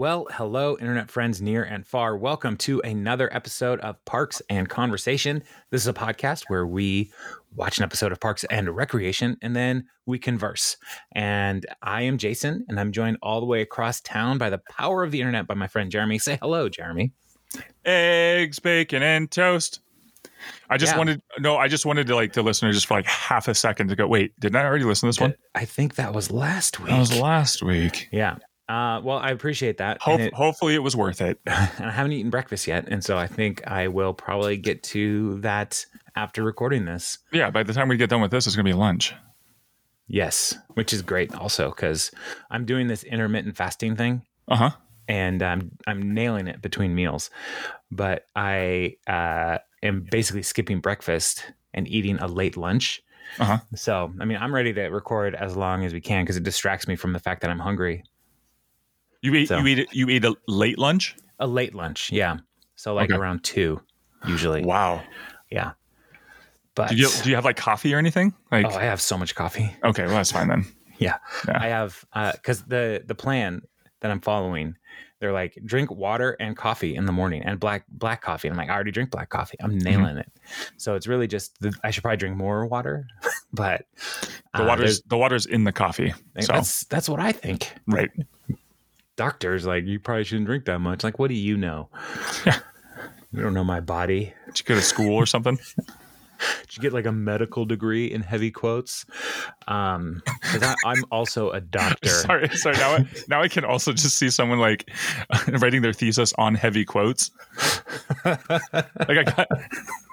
Well, hello, internet friends near and far. Welcome to another episode of Parks and Conversation. This is a podcast where we watch an episode of Parks and Recreation and then we converse. And I am Jason, and I'm joined all the way across town by the power of the internet by my friend Jeremy. Say hello, Jeremy. Eggs, bacon, and toast. I just Yeah. wanted no, I just wanted to like the listener just for like half a second to go, wait, didn't I already listen to this one? I think that was last week. That was last week. yeah. Uh, well, I appreciate that. And it- hopefully it was worth it. and I haven't eaten breakfast yet, and so I think I will probably get to that after recording this. Yeah, by the time we get done with this, it's gonna be lunch. Yes, which is great also because I'm doing this intermittent fasting thing Uh-huh. and I'm I'm nailing it between meals. But I uh, am basically skipping breakfast and eating a late lunch. Uh-huh. So I mean, I'm ready to record as long as we can because it distracts me from the fact that I'm hungry. You eat So- you eat you eat a late lunch? A late lunch, yeah. So like Okay. around two, usually. Wow. Yeah. But Do you do you have like coffee or anything? Like oh, I have so much coffee. okay, well that's fine then. Yeah. Yeah. I have because the the plan that I'm following, they're like drink water and coffee in the morning and black black coffee. And I'm like, I already drink black coffee. I'm Mm-hmm. nailing it. So it's really just the, I should probably drink more water, but The uh, water's the water's in the coffee. So that's that's what I think. right. Doctors like you probably shouldn't drink that much. Like, what do you know? You don't know my body. Did you go to school or something? Did you get like a medical degree in heavy quotes? Um, because I'm also a doctor. sorry, sorry. Now I, now I can also just see someone like writing their thesis on heavy quotes. like I got.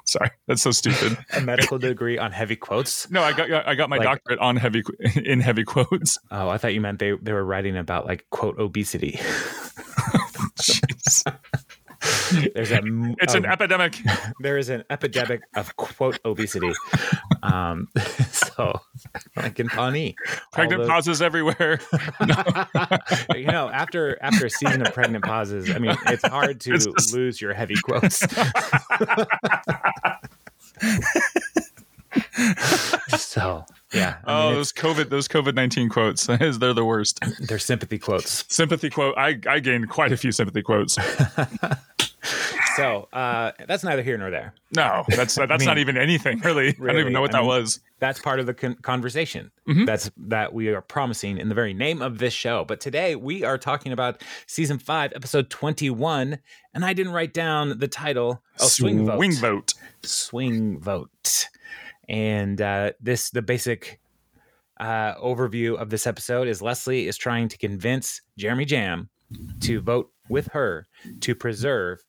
Sorry, that's so stupid. a medical degree on heavy quotes. No, I got I got my Like- doctorate on heavy in heavy quotes. Oh, I thought you meant they, they were writing about like quote obesity. Jeez. There's a It's an um, epidemic. there is an epidemic of quote obesity. Um, so like in Pawnee, Pregnant the- pauses everywhere. you know, after after a season of pregnant pauses, I mean, it's hard to It's just- lose your heavy quotes. so yeah, I Oh, mean, those COVID those COVID nineteen quotes. They're the worst. they're sympathy quotes. Sympathy quote. I I gained quite a few sympathy quotes. So uh, that's neither here nor there. No, that's that's mean, not even anything really. I don't even know what I that mean, was. that's part of the con- conversation that's that we are promising in the very name of this show but today we are talking about season 5 episode 21 and i didn't write down the title oh swing vote Swing vote. swing vote and uh, this the basic uh, overview of this episode is leslie is trying to convince jeremy jamm to vote with her to preserve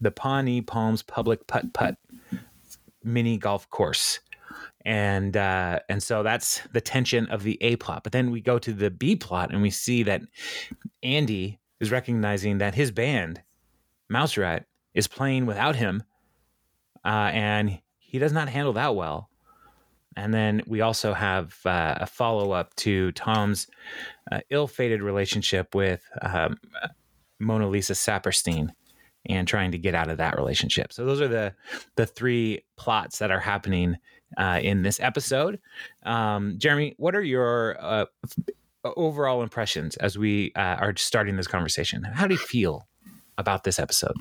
the pawnee palms public putt putt mini golf course and uh, and so that's the tension of the A plot. But then we go to the B plot, and we see that Andy is recognizing that his band, Mouse Rat, is playing without him, uh, and he does not handle that well. And then we also have uh, a follow up to Tom's uh, ill fated relationship with um, Mona Lisa Saperstein and trying to get out of that relationship. So those are the the three plots that are happening uh, in this episode. Um, Jeremy, what are your uh, overall impressions as we uh, are starting this conversation? How do you feel about this episode?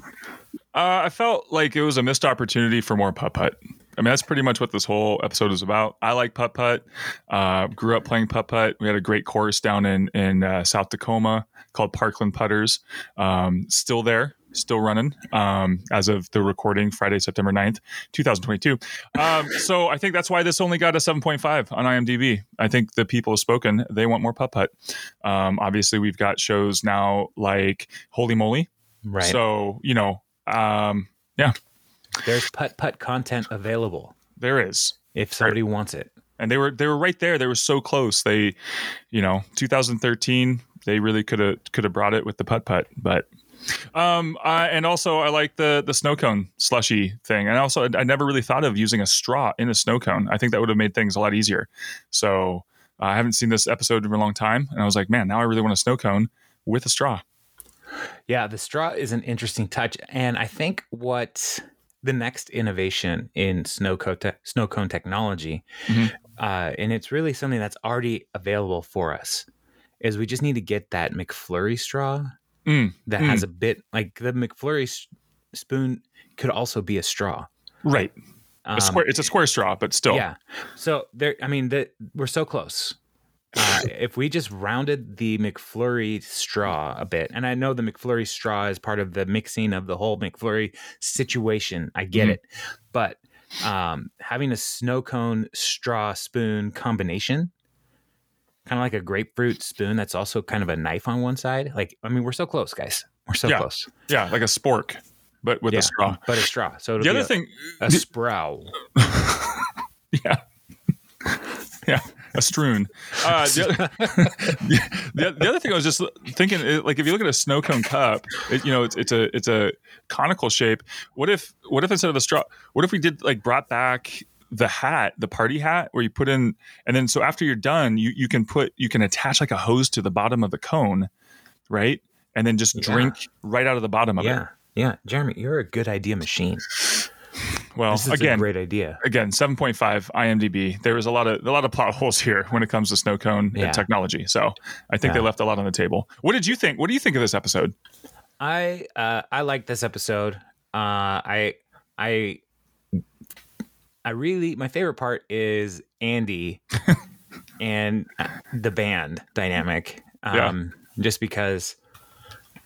Uh, I felt like it was a missed opportunity for more putt putt. I mean, that's pretty much what this whole episode is about. I like putt putt. Uh, grew up playing putt putt. We had a great course down in in uh, South Tacoma called Parkland Putters. Um, still there, still running um, as of the recording, Friday, September 9th, 2022. Um, so I think that's why this only got a 7.5 on IMDb. I think the people have spoken. They want more putt putt. Um, obviously, we've got shows now like Holy Moly. Right. So, you know, um, There's putt putt content available there is. if somebody wants it. And they were they were right there. They were so close. They, you know, 2013, they really could have could have brought it with the putt putt, but um uh, and also I like the the snow cone slushy thing. And also I never really thought of using a straw in a snow cone. I think that would have made things a lot easier. So, uh, I haven't seen this episode in a long time and I was like, man, now I really want a snow cone with a straw. Yeah, the straw is an interesting touch, and I think what the next innovation in snow cone, te- snow cone technology, Mhm. uh, and it's really something that's already available for us, is we just need to get that McFlurry straw Mm, that mm. has a bit like the McFlurry s- spoon could also be a straw. right. Um, A square, it's a square straw, but still. Yeah. So there, I mean, the, we're so close. Uh, if we just rounded the McFlurry straw a bit, and I know the McFlurry straw is part of the mixing of the whole McFlurry situation. I get Mhm. it, but um, having a snow cone straw spoon combination, kind of like a grapefruit spoon that's also kind of a knife on one side. Like, I mean, we're so close, guys. We're so Yeah. close. Yeah, like a spork, but with Yeah, a straw. but a straw. So The other a, thing, a sproul. yeah, yeah, a strewn. Uh, the, other, the, the other thing I was just thinking, like if you look at a snow cone cup, it, you know, it's it's a it's a conical shape. What if what if instead of a straw, what if we did like brought back the hat, the party hat, where you put in, and then so after you're done, you you can put you can attach like a hose to the bottom of the cone, right? And then just Yeah. drink right out of the bottom of it. Yeah. Yeah. Jeremy, you're a good idea machine. Well, This is again, a great idea. again 7.5 imdb there was a lot of a lot of plot holes here when it comes to snow cone Yeah. technology so i think they left a lot on the table what did you think what do you think of this episode I uh I like this episode. Uh I I I really my favorite part is Andy and uh, the band dynamic. Yeah. Um just because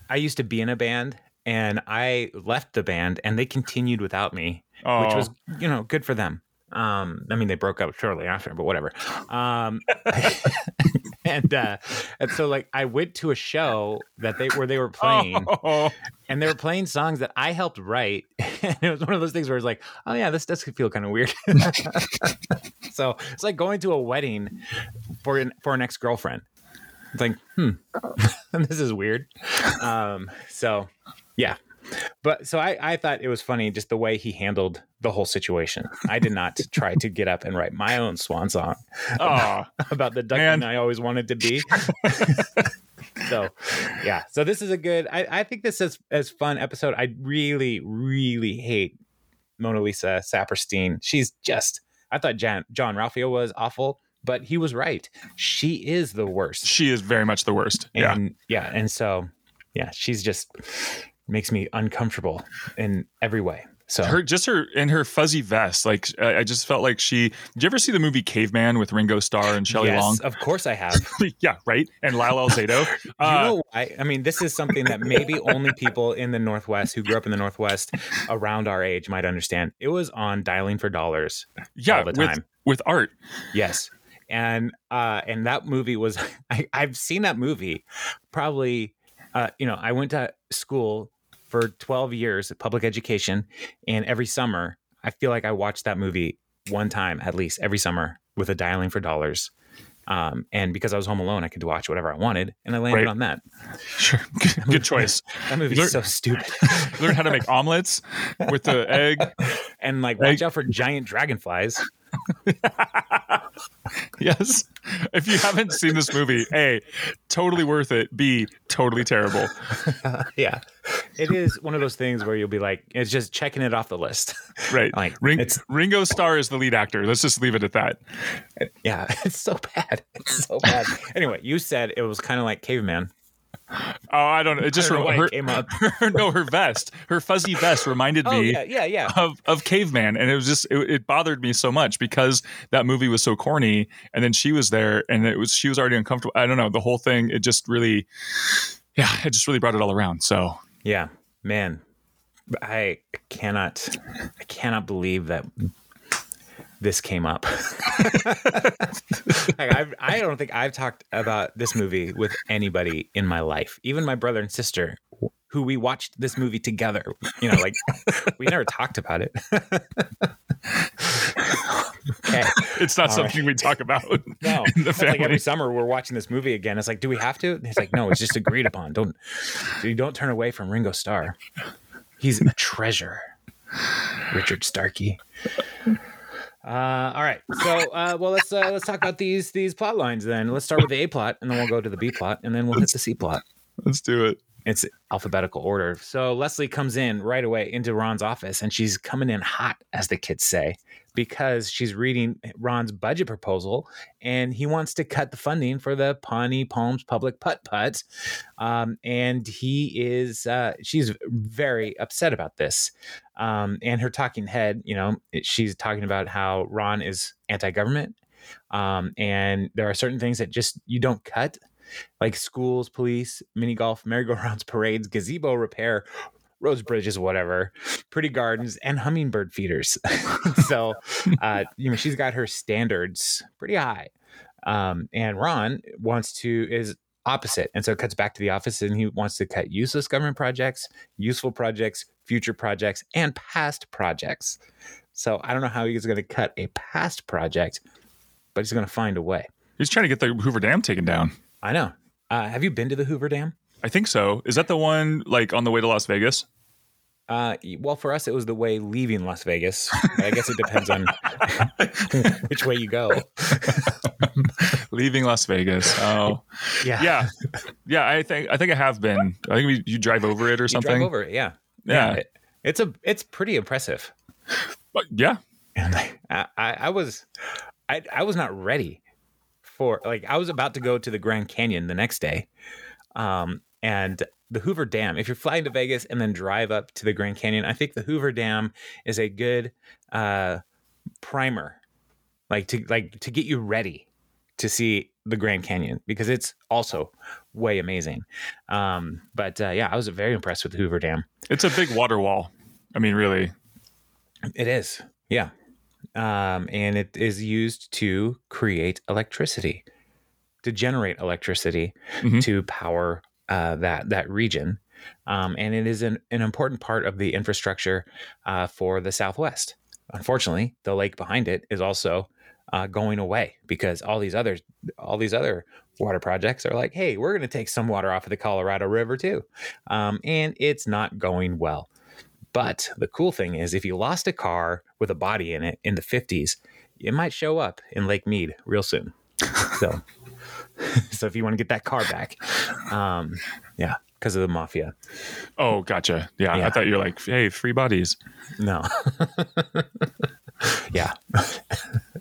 I used to be in a band and I left the band and they continued without me, oh which was, you know, good for them. Um, I mean, they broke up shortly after, but whatever. Um, and uh, and so like I went to a show that they where they were playing, Oh, and they were playing songs that I helped write. and it was one of those things where it's like, oh yeah, this does feel kind of weird. so it's like going to a wedding for an for an ex girlfriend. It's like, hmm, this is weird. Um, so yeah. But so I, I thought it was funny just the way he handled the whole situation. I did not try to get up and write my own swan song oh, about the duckling I always wanted to be. so yeah. So this is a good I, I think this is as fun episode. I really, really hate Mona Lisa Saperstein. She's just I thought Jan, Jean-Ralphio was awful, but he was right. She is the worst. she is very much the worst yeah yeah, and so yeah, she's just makes me uncomfortable in every way. So her just her in her fuzzy vest like I, I just felt like she did you ever see the movie caveman with ringo starr and shelley yes, long of course I have. yeah right and lyle alzado you uh, know why? I mean, this is something that maybe only people in the Northwest who grew up in the Northwest around our age might understand. It was on Dialing for Dollars yeah all the with time. with art Yes. And uh and that movie was I, I've seen that movie probably uh you know, I went to school for 12 years of public education and every summer I feel like I watched that movie one time at least every summer with a dialing for dollars. Um, and because I was home alone, I could watch whatever I wanted, and I landed Right. on that. sure good, good choice That movie's Learn- so stupid. learn how to make omelets with the egg and like Egg- watch out for giant dragonflies. yes. If you haven't seen this movie, A, totally worth it. B, totally terrible. yeah, it is one of those things where you'll be like, it's just checking it off the list. Right. Like, Ring, it's- Ringo Starr is the lead actor. Let's just leave it at that. yeah, it's so bad. It's so bad. anyway, you said it was kind of like caveman. Oh, I don't know. It just know her, came up. her- no, her vest, her fuzzy vest reminded Oh me yeah, yeah, yeah. of of caveman, and it was just it, it bothered me so much because that movie was so corny, and then she was there, and it was she was already uncomfortable. I don't know the whole thing. It just really, yeah, it just really brought it all around. So Yeah, man, I cannot, I cannot believe that this came up. like I've, I don't think I've talked about this movie with anybody in my life, even my brother and sister, who we watched this movie together. You know, like we never talked about it. okay. it's not All something we talk about. No, in the It's like every summer we're watching this movie again. It's like, do we have to? It's like, no, it's just agreed upon. Don't you don't turn away from Ringo Starr. He's a treasure. Richard Starkey. Uh, all right, so uh, well, let's uh, let's talk about these these plot lines then. Let's start with the A plot, and then we'll go to the B plot, and then we'll hit the C plot. Let's do it. it's alphabetical order. So Leslie comes in right away into Ron's office and she's coming in hot, as the kids say, because she's reading Ron's budget proposal and he wants to cut the funding for the Pawnee Palms Public Putt Putt. Um, and he is, uh, she's very upset about this. Um, and her talking head, you know, she's talking about how Ron is anti government. Um, and there are certain things that just you don't cut like schools, police, mini golf, merry-go-rounds, parades, gazebo repair, roads, bridges, whatever, pretty gardens, and hummingbird feeders. so, uh, you know, she's got her standards pretty high. Um, and Ron wants to is opposite, and so it cuts back to the office, and he wants to cut useless government projects, useful projects, future projects, and past projects. So I don't know how he's going to cut a past project, but he's going to find a way. He's trying to get the Hoover Dam taken down. I know. Uh, have you been to the Hoover Dam? I think so. Is that the one like on the way to Las Vegas? Uh, well, for us, it was the way leaving Las Vegas. I guess it depends on which way you go. leaving Las Vegas. Oh, yeah, yeah, yeah. I think I think I have been. I think we, you drive over it or you something. Drive over it, yeah, yeah. It, it's a it's pretty impressive. But yeah, and I, I, I was I I was not ready for like I was about to go to the Grand Canyon the next day. Um, and the Hoover Dam, if you're flying to Vegas and then drive up to the Grand Canyon, I think the Hoover Dam is a good uh, primer, like to like to get you ready to see the Grand Canyon because it's also way amazing. Um, but uh, yeah, I was very impressed with the Hoover Dam. It's a big water wall. I mean, really, it is. Yeah, um, and it is used to create electricity, to generate electricity mm-hmm. to power uh, that that region, um, and it is an, an important part of the infrastructure uh, for the Southwest. Unfortunately, the lake behind it is also uh, going away because all these other all these other water projects are like, hey, we're going to take some water off of the Colorado River too, um, and it's not going well. But the cool thing is, if you lost a car with a body in it in the 50s, it might show up in Lake Mead real soon. So, so if you want to get that car back, um, yeah, because of the mafia. Oh, gotcha. Yeah, yeah, I thought you were like, hey, free bodies. No. yeah.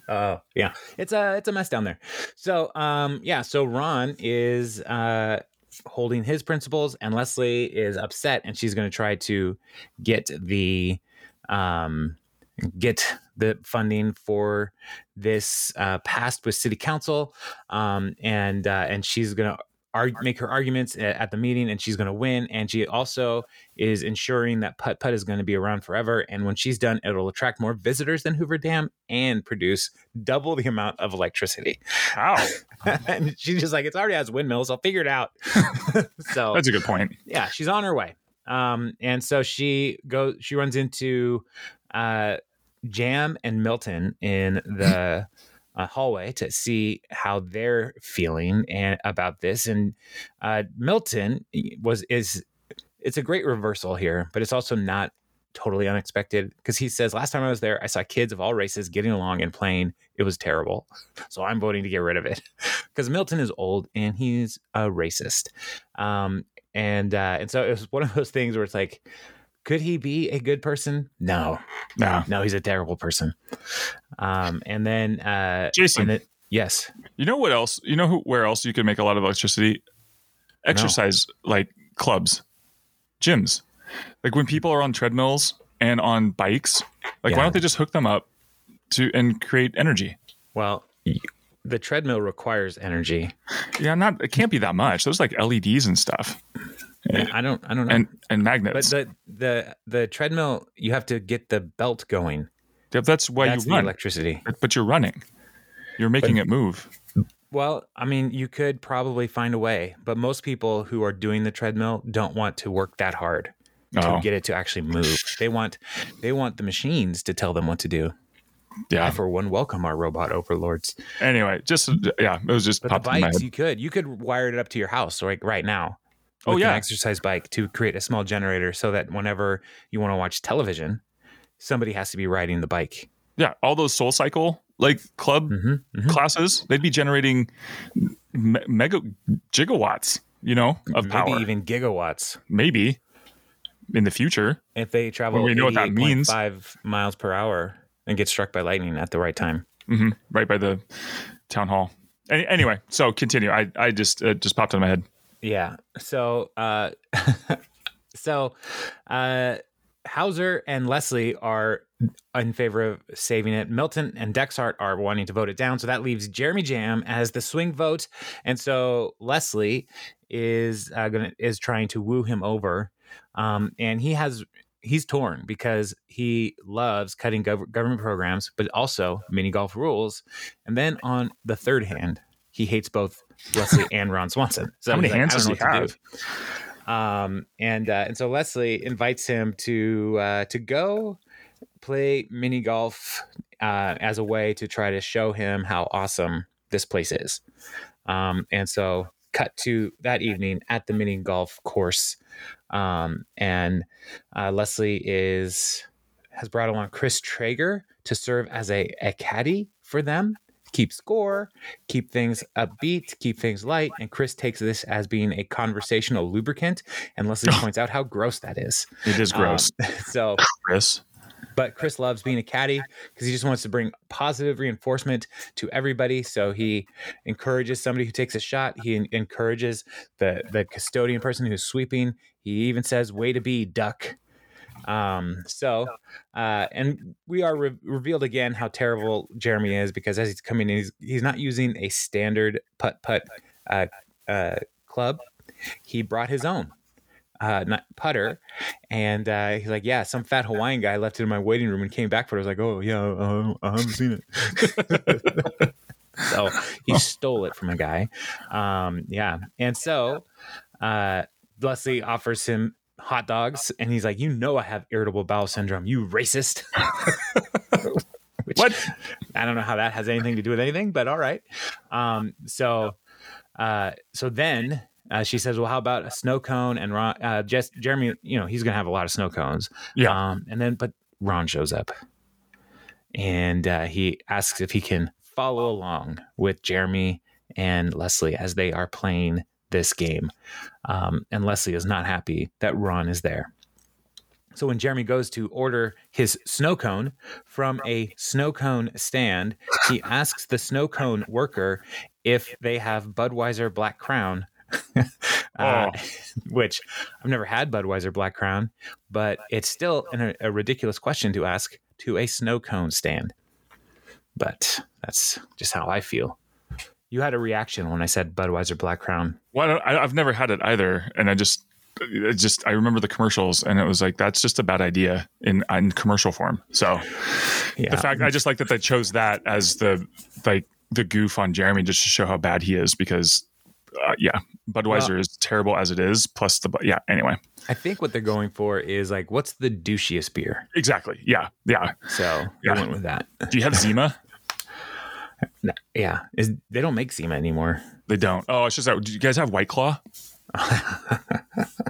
uh, yeah. It's a it's a mess down there. So, um, yeah. So Ron is uh holding his principles, and Leslie is upset, and she's going to try to get the um, get the funding for this uh, passed with city council, um, and uh, and she's going to argue, make her arguments at the meeting and she's going to win. And she also is ensuring that Putt Putt is going to be around forever. And when she's done, it'll attract more visitors than Hoover Dam and produce double the amount of electricity. Wow. and she's just like, it's already has windmills. I'll figure it out. so that's a good point. Yeah. She's on her way. Um, and so she goes, she runs into uh, Jamm and Milton in the uh, hallway to see how they're feeling and about this. And uh, Milton was is it's a great reversal here, but it's also not totally unexpected because he says last time I was there, I saw kids of all races getting along and playing. It was terrible, so I'm voting to get rid of it because Milton is old and he's a racist. Um, and uh, and so it was one of those things where it's like could he be a good person? No, no, no. He's a terrible person. Um, and then uh, Jason, and yes. You know what else? You know who, where else you could make a lot of electricity? Exercise no. like clubs, gyms. Like when people are on treadmills and on bikes, like yeah. why don't they just hook them up to and create energy? Well, the treadmill requires energy. Yeah, not it can't be that much. Those like LEDs and stuff. Yeah, I don't I don't know. And and magnets. But the the the treadmill you have to get the belt going. Yeah, that's why that's you run electricity. But you're running. You're making but, it move. Well, I mean, you could probably find a way, but most people who are doing the treadmill don't want to work that hard to oh. get it to actually move. They want they want the machines to tell them what to do. Yeah. I, for one, welcome our robot overlords. Anyway, just yeah, it was just. But the bikes, you could you could wire it up to your house like right now oh yeah, an exercise bike to create a small generator so that whenever you want to watch television, somebody has to be riding the bike. Yeah, all those Soul Cycle like club mm-hmm, mm-hmm. classes, they'd be generating me- mega gigawatts you know, of maybe power. even gigawatts Maybe in the future. if they travel we know what that means. five miles per hour and get struck by lightning at the right time. hmm right by the town hall. Any, anyway, so continue. I, I just it just popped in my head. Yeah. So, uh, so, uh, Howser and Leslie are in favor of saving it. Milton and Dexhart are wanting to vote it down. So that leaves Jeremy Jamm as the swing vote. And so Leslie is uh, gonna is trying to woo him over. Um, and he has he's torn because he loves cutting gov- government programs, but also mini golf rules. And then on the third hand, he hates both Leslie and Ron Swanson. So How many like, hands does he to do. Um, and uh, and so Leslie invites him to uh, to go play mini golf uh, as a way to try to show him how awesome this place is. Um, and so cut to that evening at the mini golf course, um, and uh, Leslie is has brought along Chris Traeger to serve as a, a caddy for them. Keep score, keep things upbeat, keep things light. And Chris takes this as being a conversational lubricant. And Leslie points out how gross that is. It is gross, Um, so, Chris. but Chris loves being a caddy because he just wants to bring positive reinforcement to everybody. So he encourages somebody who takes a shot. He en- encourages the the custodian person who's sweeping. He even says, "Way to be, duck." Um, so, uh, and we are re- revealed again how terrible Jeremy is because as he's coming in, he's, he's not using a standard putt putt uh, uh, club. He brought his own uh, not putter, and uh, he's like, "Yeah, some fat Hawaiian guy left it in my waiting room and came back for it." I was like, "Oh yeah, uh, I haven't seen it." so he stole it from a guy. Um, yeah, and so uh, Leslie offers him hot dogs, and he's like, "You know, I have irritable bowel syndrome. You racist." Which, What? I don't know how that has anything to do with anything, but all right. Um, so, uh, so then uh, she says, "Well, how about a snow cone?" And Ron, uh, just Jeremy, you know, he's gonna have a lot of snow cones. Yeah. Um, and then, but Ron shows up, and uh, he asks if he can follow along with Jeremy and Leslie as they are playing this game. Um, and Leslie is not happy that Ron is there. So when Jeremy goes to order his snow cone from a snow cone stand, he asks the snow cone worker if they have Budweiser Black Crown. uh, which I've never had Budweiser Black Crown, but it's still an, a ridiculous question to ask to a snow cone stand. But that's just how I feel. You had a reaction when I said Budweiser Black Crown. Well, I don't- I, I've never had it either, and I just, it just, I remember the commercials, and it was like that's just a bad idea in in commercial form. So Yeah. the fact, I just like that they chose that as the like the goof on Jeremy just to show how bad he is because. Uh, yeah, Budweiser Well- is terrible as it is. Plus the yeah. Anyway, I think what they're going for is like, what's the douchiest beer? exactly. Yeah, yeah. So Yeah. I went with that. Do you have Zima? Yeah, is they don't make Zima anymore. They don't. Oh, it's just that. Do you guys have White Claw?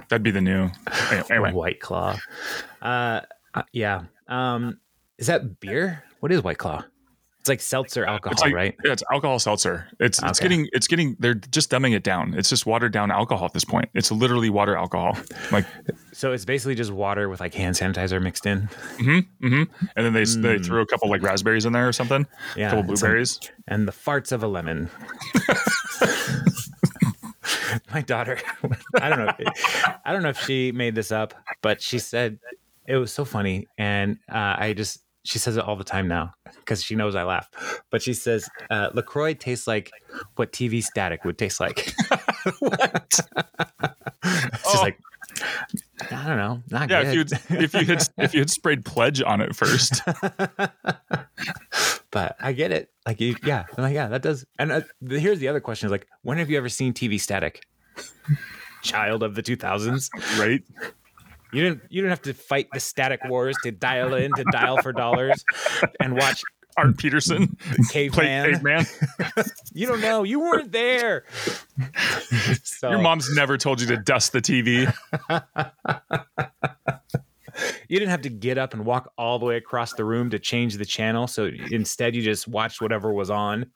That'd be the new. Anyway. White Claw. Uh, uh, yeah. Um, is that beer? What is White Claw? It's like seltzer alcohol, It's like, right? Yeah, it's alcohol seltzer. It's it's getting it's getting they're just dumbing it down. It's just watered down alcohol at this point. It's literally water alcohol. Like So it's basically just water with like hand sanitizer mixed in. hmm hmm And then they they Mm. threw a couple like raspberries in there or something. Yeah, a couple and blueberries. and the farts of a lemon. My daughter, I don't know. I don't know if she made this up, but she said it was so funny, and uh, I just she says it all the time now because she knows I laugh. But she says uh, Lacroix tastes like what TV static would taste like. what? It's Oh. like I don't know, not Yeah, good. if you if you had if you had sprayed pledge on it first. but I get it. Like, you, yeah, I'm like, yeah, that does. And uh, here's the other question: is like, when have you ever seen TV static? Child of the 2000s, right? you didn't you didn't have to fight the static wars to dial in to dial for dollars and watch Art Peterson caveman. caveman. You don't know, you weren't there. so Your mom's never told you to dust the TV. you didn't have to get up and walk all the way across the room to change the channel. So instead, you just watched whatever was on.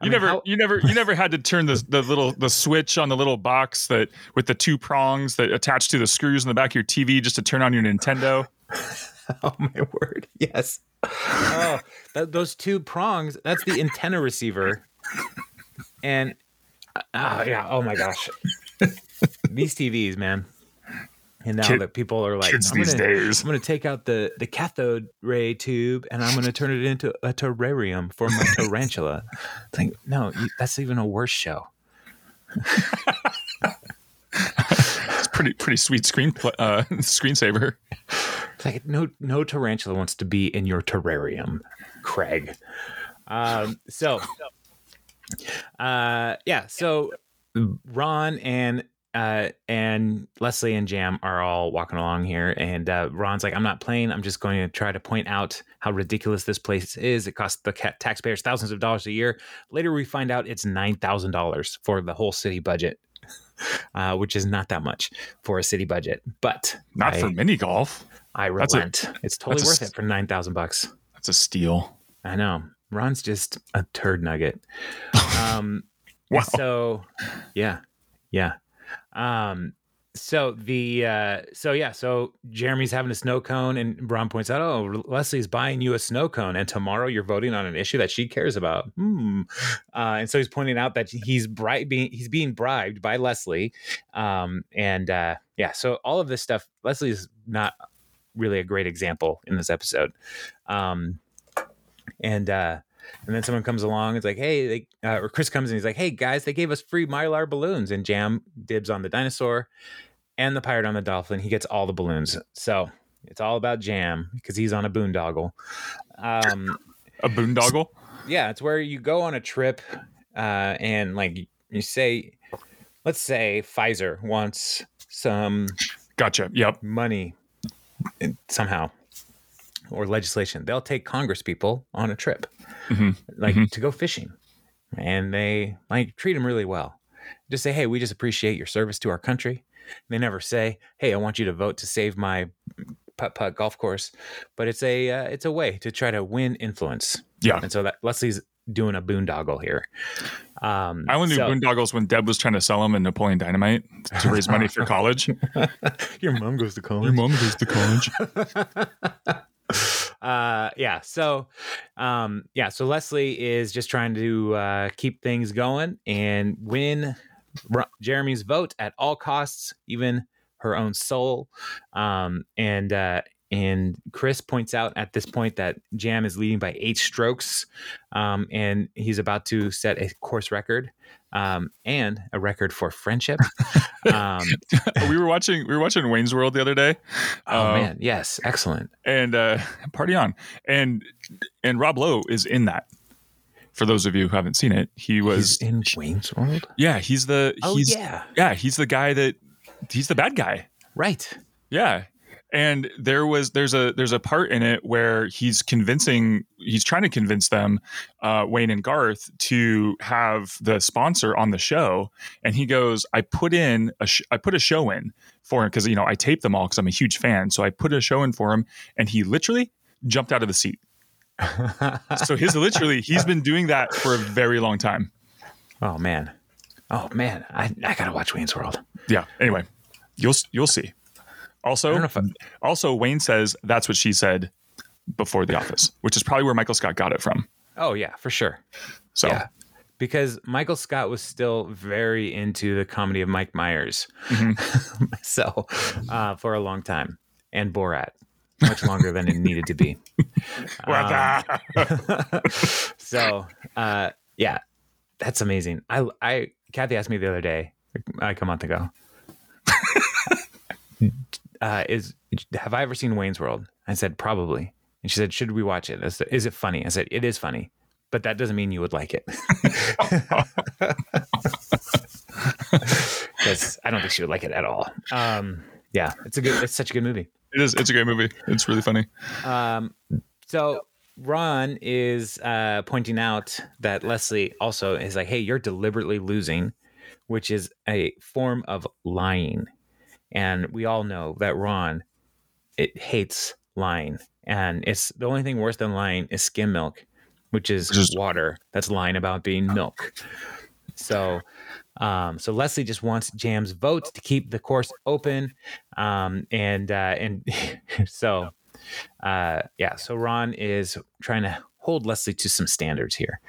You mean, never, how- you never, you never had to turn the the little the switch on the little box that with the two prongs that attach to the screws in the back of your TV just to turn on your Nintendo. Oh my word! Yes. Oh, that, those two prongs. That's the antenna receiver. And oh yeah. Oh my gosh. These TVs, man. And now Kid- that people are like, Kids I'm these gonna, days. I'm gonna take out the the cathode ray tube and I'm gonna turn it into a terrarium for my tarantula. It's like, no, you, that's even a worse show. It's pretty pretty sweet screen uh, screensaver. It's like no no tarantula wants to be in your terrarium, Craig. Um, so uh yeah, so Ron and uh and Leslie and Jamm are all walking along here and uh Ron's like I'm not playing I'm just going to try to point out how ridiculous this place is it costs the ca- taxpayers thousands of dollars a year later we find out it's $9,000 for the whole city budget uh which is not that much for a city budget but Not I- for mini golf. I That's a- relent. it's totally that's a worth it for nine thousand bucks. That's a steal. I know. Ron's just a turd nugget. Um, Wow. So, yeah, yeah. Um, so the uh, so yeah, so Jeremy's having a snow cone, and Ron points out, "Oh, Leslie's buying you a snow cone, and tomorrow you're voting on an issue that she cares about." Hmm. Uh, and so he's pointing out that he's bright being he's being bribed by Leslie, um, and uh, yeah, so all of this stuff, Leslie's not really a great example in this episode. Um, and uh, and then someone comes along. It's like, hey, they, uh, or Chris comes and he's like, hey guys, they gave us free mylar balloons, and Jamm dibs on the dinosaur and the pirate on the dolphin. He gets all the balloons. So it's all about Jamm because he's on a boondoggle. Um, A boondoggle. yeah, it's where you go on a trip uh, and like you say, let's say Pfizer wants some Gotcha. Yep. money somehow or legislation they'll take congress people on a trip Mhm. like Mhm. to go fishing and they like treat them really well just say hey we just appreciate your service to our country they never say hey i want you to vote to save my putt putt golf course but it's a uh, it's a way to try to win influence Yeah. and so that leslie's doing a boondoggle here um I only knew so- boondoggles when Deb was trying to sell them in Napoleon Dynamite to raise money for college. your mom goes to college Your mom goes to college. uh yeah so um yeah so leslie is just trying to uh keep things going and win Ro- jeremy's vote at all costs even her own soul. Um and uh and chris points out at this point that jamm is leading by eight strokes um and he's about to set a course record um and a record for friendship. Um we were watching we were watching Wayne's World the other day. oh Um, man. Yes. Excellent. and uh party on. And and rob lowe is in that. For those of you who haven't seen it he was He's in wayne's world? Yeah he's the oh he's yeah. yeah he's the guy that he's the bad guy. Right. yeah and there was there's a there's a part in it where he's convincing he's trying to convince them uh, wayne and garth to have the sponsor on the show and he goes i put in a sh- i put a show in for him because you know i tape them all because i'm a huge fan so i put a show in for him and he literally jumped out of the seat so his literally he's been doing that for a very long time oh man. Oh man. I, I gotta watch Wayne's World. yeah anyway you'll you'll see also don't know if I, also wayne says that's what she said before the office which is probably where michael scott got it from oh yeah, for sure. so Yeah. Because Michael Scott was still very into the comedy of Mike Myers. Mhm. so uh, for a long time. And Borat. Much longer than it needed to be. Um, so uh yeah that's amazing i i kathy asked me the other day like a month ago uh is have i ever seen wayne's world? I said probably. And she said should we watch it? I said, is it funny? I said it is funny but that doesn't mean you would like it. Because i don't think she would like it at all. Um yeah it's a good it's such a good movie. It is. It's a great movie. It's really funny. um, so Ron is uh, pointing out that Leslie also is like, "Hey, you're deliberately losing," which is a form of lying, and we all know that Ron it hates lying, and it's the only thing worse than lying is skim milk, which is is- water that's lying about being milk. So, um, so Leslie just wants Jamm's vote to keep the course open, um, and uh, and so uh, yeah, so Ron is trying to hold Leslie to some standards here,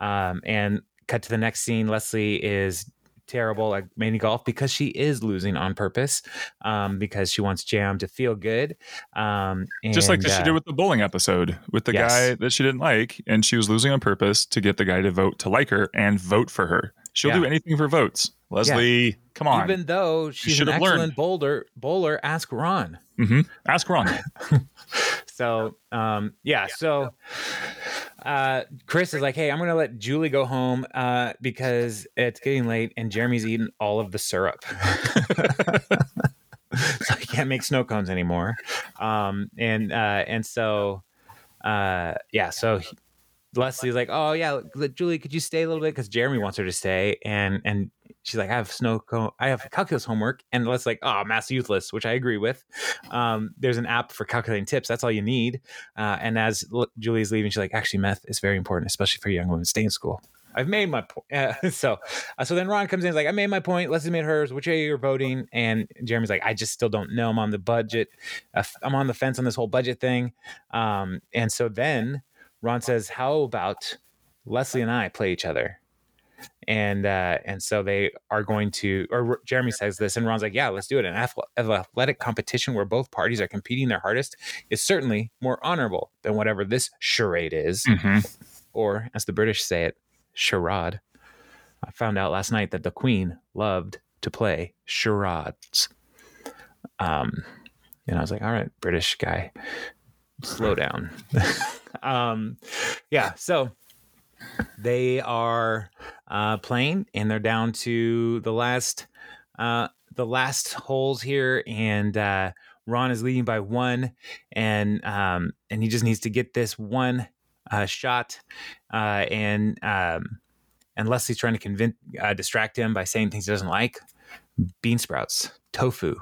um, and cut to the next scene. Leslie is terrible at mini golf because she is losing on purpose um, because she wants Jamm to feel good. Um, Just like and, that she uh, did with the bowling episode with the Yes. guy that she didn't like, and she was losing on purpose to get the guy to vote to like her and vote for her. She'll Yeah. do anything for votes. Leslie, come on. even though she's an excellent learned. bowler, bowler, ask Ron. hmm Ask Ron. So um, yeah, so uh, Chris is like, "Hey, I'm gonna let Julie go home uh, because it's getting late and Jeremy's eaten all of the syrup, so he can't make snow cones anymore." Um, and uh, and so uh, yeah, so he- Leslie's like, "Oh yeah, Julie, could you stay a little bit?" Because Jeremy wants her to stay, and and she's like, "I have snow I have calculus homework," and Leslie's like, "Oh, mass youthless," which I agree with. Um, there's an app for calculating tips. That's all you need. Uh, and as L- Julie's leaving, she's like, "Actually, meth is very important, especially for young women. Stay in school." I've made my point. Uh, so, uh, so then Ron comes in, he's like, "I made my point. Leslie made hers. Which way you're voting?" And Jeremy's like, "I just still don't know. I'm on the budget. Uh, I'm on the fence on this whole budget thing." Um, and so then Ron says, "How about Leslie and I play each other?" And uh, and so they are going to, or Jeremy says this, and Ron's like, "Yeah, let's do it." An athletic competition where both parties are competing their hardest is certainly more honorable than whatever this charade is, hmm or as the British say it, charade. I found out last night that the Queen loved to play charades. Um, and I was like, "All right, British guy, slow down." um, yeah, so they are uh, playing, and they're down to the last uh, the last holes here, and uh, Ron is leading by one, and um, and he just needs to get this one uh, shot, uh, and um, and Leslie's trying to convince uh, distract him by saying things he doesn't like, bean sprouts, tofu,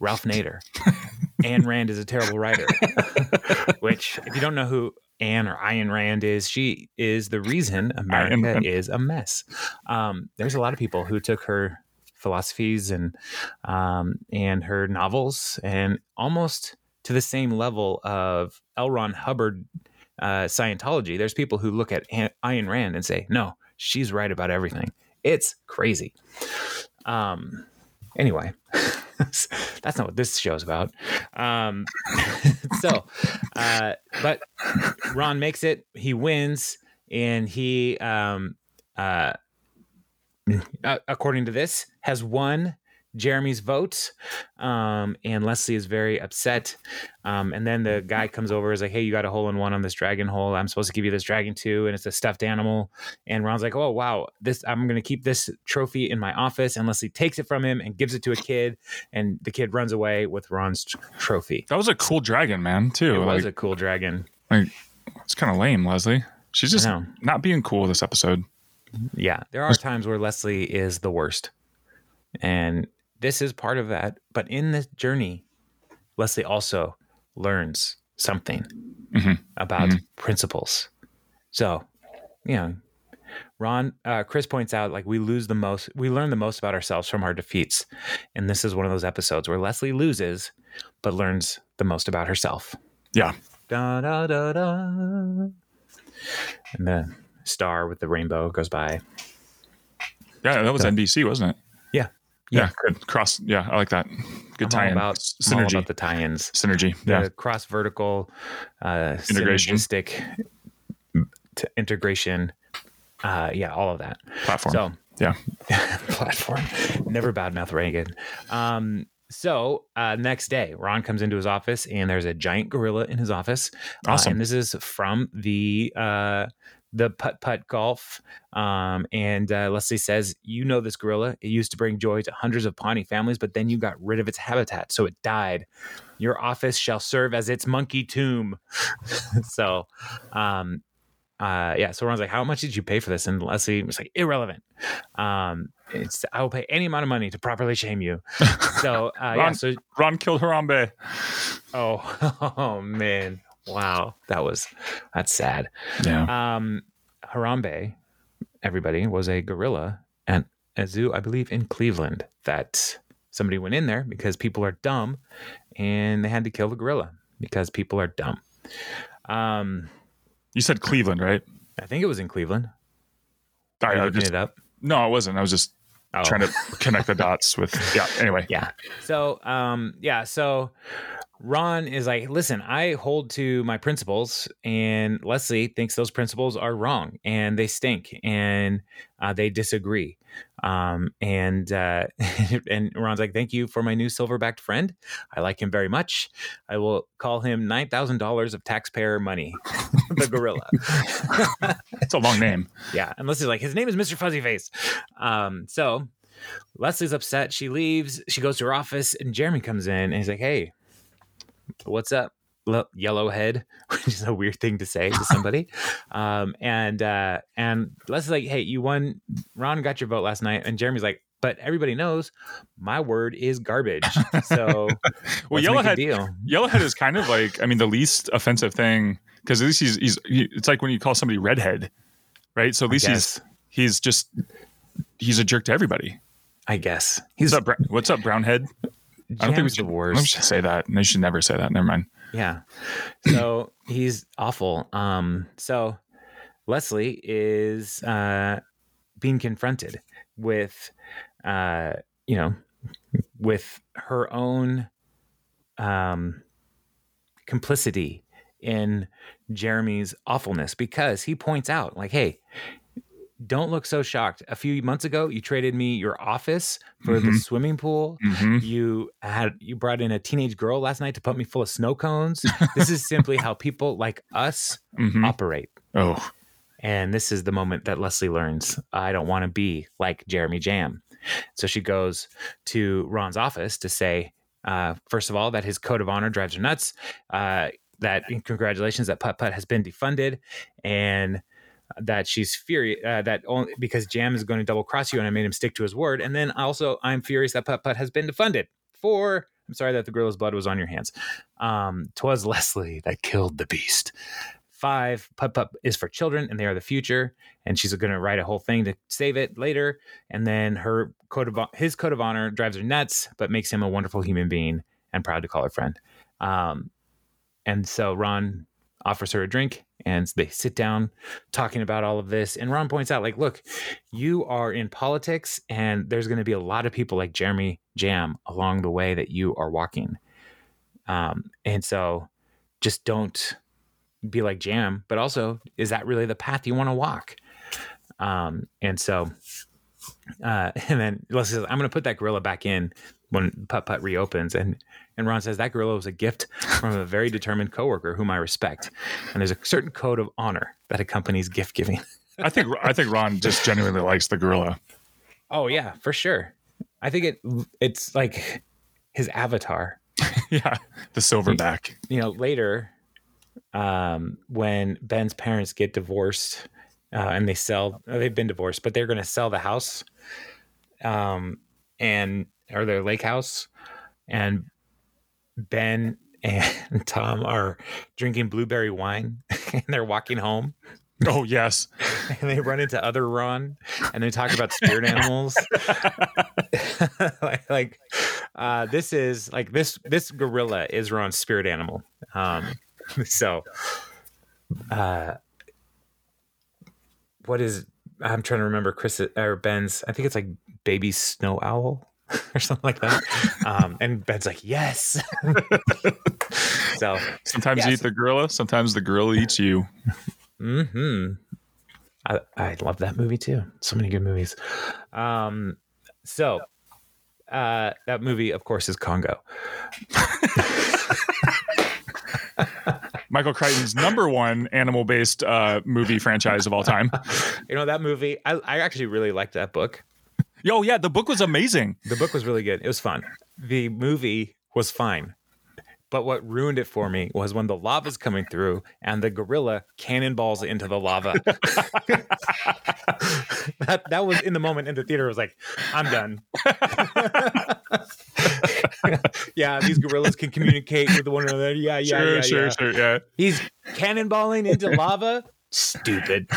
Ralph Nader. Anne Rand is a terrible writer. Which, if you don't know who Anne or Ayn Rand is, she is the reason America is a mess. Um, there's a lot of people who took her philosophies and um, and her novels and almost to the same level of L. Ron Hubbard uh, Scientology. There's people who look at An- Ayn Rand and say, "No, she's right about everything." It's crazy. Um. Anyway, that's not what this show's about. Um. so, uh, but Ron makes it. He wins, and he um uh, uh according to this has won Jeremy's vote. Um, and Leslie is very upset. Um, and then the guy comes over, is like, Hey, you got a hole in one on this dragon hole. I'm supposed to give you this dragon too. And it's a stuffed animal. And Ron's like, Oh, wow, this, I'm going to keep this trophy in my office. And Leslie takes it from him and gives it to a kid. And the kid runs away with Ron's tr- trophy. That was a cool dragon, man. Too. It like, was a cool dragon. Like, it's kind of lame, Leslie. She's just not being cool this episode. Yeah, there are times where Leslie is the worst. And this is part of that. But in this journey, Leslie also learns something Mhm. about principles. So, you know, Ron, uh, Chris points out like we lose the most, we learn the most about ourselves from our defeats. And this is one of those episodes where Leslie loses, but learns the most about herself. Yeah. Da, da, da, da. And the star with the rainbow goes by. Yeah, that was. NBC, wasn't it? Yeah. Good cross. Yeah, I like that. Good I'm all tie-in. about synergy. about the tie-ins, synergy. the Yeah. cross vertical, uh, Integration. synergistic t- integration. Uh, yeah, all of that. Platform. So yeah. platform. Never badmouth Reagan. Um, so uh, next day, Ron comes into his office and there's a giant gorilla in his office. Uh, Awesome. and this is from the uh, the putt putt golf. Um, and uh, Leslie says, "You know this gorilla. It used to bring joy to hundreds of Pawnee families, but then you got rid of its habitat, so it died. Your office shall serve as its monkey tomb." so, um, uh, yeah. So Ron's like, "How much did you pay for this?" And Leslie was like, "Irrelevant. Um, it's I will pay any amount of money to properly shame you." So, uh, yeah. Ron- So, Ron killed Harambe. oh, oh man, wow, that was that's sad. Yeah. Um, Harambe, everybody was a gorilla and a zoo, I believe, in Cleveland. That somebody went in there because people are dumb, and they had to kill the gorilla because people are dumb. Um, You said Cleveland, right? I think it was in Cleveland. I, Are I just, it up? no, I wasn't. I was just Oh. trying to connect the dots with. Yeah. Anyway. Yeah. So, um, yeah. So Ron is like, listen, I hold to my principles, and Leslie thinks those principles are wrong and they stink and uh, they disagree. Um, and uh, and Ron's like, thank you for my new silverbacked friend. I like him very much. I will call him nine thousand dollars of taxpayer money, the gorilla. It's a long name. Yeah, and Leslie's like, his name is Mr. Fuzzy Face. Um, so Leslie's upset. She leaves. She goes to her office, and Jeremy comes in, and he's like, "Hey, what's up, Le- yellowhead?" Which is a weird thing to say to somebody. um, and uh, and Leslie's like, "Hey, you won. Ron got your vote last night." And Jeremy's like, "But everybody knows my word is garbage. So Well, let's make a Yellowhead. Yellowhead is kind of like, I mean, the least offensive thing because at least he's, he's he, it's like when you call somebody redhead, right? So at least he's he's just he's a jerk to everybody. I guess What's he's up, Bra- what's up, brownhead? I don't think we should, the we worst. should say that. No, you should never say that. Never mind. Yeah. So he's awful. Um, so Leslie is uh, being confronted with, uh, you know, with her own um, complicity in Jeremy's awfulness because he points out, like, hey, don't look so shocked. A few months ago, you traded me your office for the Mhm. swimming pool. Hmm you had you brought in a teenage girl last night to put me full of snow cones. This is simply how people like us hmm operate. Oh, and this is the moment that leslie learns i don't want to be like Jeremy Jamm. So she goes to ron's office to say uh, first of all that his code of honor drives her nuts uh, that congratulations that putt putt has been defunded. And that she's furious uh, that only because Jamm is going to double cross you and I made him stick to his word. And then also I'm furious that Putt Putt has been defunded. For I'm sorry that the gorilla's blood was on your hands. Um, twas Leslie that killed the beast. Five, Putt Putt is for children and they are the future. And she's going to write a whole thing to save it later. And then her code of his code of honor drives her nuts, but makes him a wonderful human being and proud to call her friend. Um, and so Ron offers her a drink and they sit down talking about all of this. And Ron points out, like, look, you are in politics and there's going to be a lot of people like Jeremy Jamm along the way that you are walking. Um, and so just don't be like Jamm, but also, is that really the path you want to walk? Um, and so, uh, and then Leslie says, I'm going to put that gorilla back in when Putt Putt reopens. And, and Ron says, that gorilla was a gift from a very determined coworker whom I respect. And there's a certain code of honor that accompanies gift giving. I think I think Ron just genuinely likes the gorilla. Oh yeah, for sure. I think it it's like his avatar. yeah, the silverback. You know, later, um, when Ben's parents get divorced, uh, and they sell, they've been divorced, but they're going to sell the house, um, and or their lake house, and Ben and Tom are drinking blueberry wine, and they're walking home, Oh yes, and they run into other Ron and they talk about spirit animals. like, like uh, this is like this this gorilla is Ron's spirit animal. Um, so uh, what is I'm trying to remember Chris or Ben's I think it's like baby snow owl or something like that. Um, and Ben's like, yes. so sometimes you eat the gorilla. Sometimes the gorilla eats you. Hmm. I I love that movie too. So many good movies. Um. So, uh, that movie, of course, is Congo. Michael Crichton's number one animal-based uh, movie franchise of all time. You know that movie. I I actually really liked that book. Yo, yeah, the book was amazing. The book was really good. It was fun. The movie was fine. But what ruined it for me was when the lava's coming through and the gorilla cannonballs into the lava. that that was in the moment in the theater. I was like, I'm done. yeah, these gorillas can communicate with one another. Yeah, yeah, sure, yeah, sure, yeah. sure. Yeah. He's cannonballing into lava. Stupid.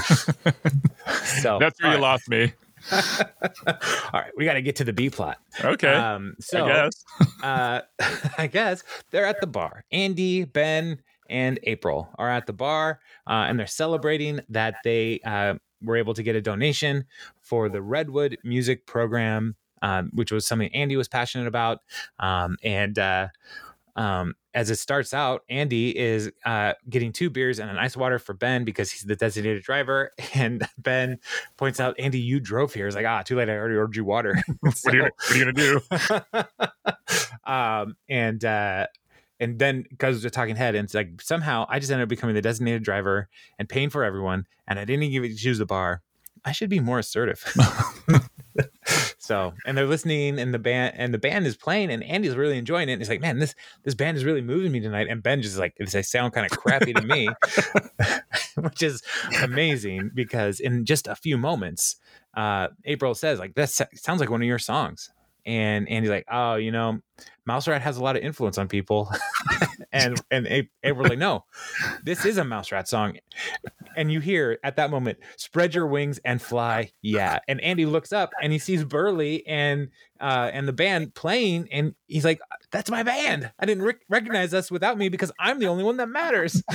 so That's where you lost me. All right, we got to get to the B plot. Okay. Um, so I guess. uh, I guess they're at the bar. Andy, Ben, and April are at the bar, uh, and they're celebrating that they uh, were able to get a donation for the Redwood Music Program, um, which was something Andy was passionate about. Um, and uh, um, as it starts out, Andy is uh, getting two beers and an ice water for Ben because he's the designated driver. And Ben points out, Andy, you drove here. He's like, ah, too late. I already ordered you water. What are you, what are you gonna do? um, and uh, and then goes to talking head, and it's like somehow I just ended up becoming the designated driver and paying for everyone, and I didn't even choose the bar. I should be more assertive. So, and they're listening, and the band and the band is playing, and Andy's really enjoying it. And he's like, "Man, this this band is really moving me tonight." And Ben just like, "They sound kind of crappy to me," which is amazing because in just a few moments, uh, April says, "Like this sounds like one of your songs." And Andy's like, "Oh, you know, Mouse Rat has a lot of influence on people," and and April's like, "No, this is a Mouse Rat song." And you hear at that moment, "Spread your wings and fly, yeah." And Andy looks up and he sees Burley and uh, and the band playing, and he's like, "That's my band. I didn't rec- recognize us without me because I'm the only one that matters."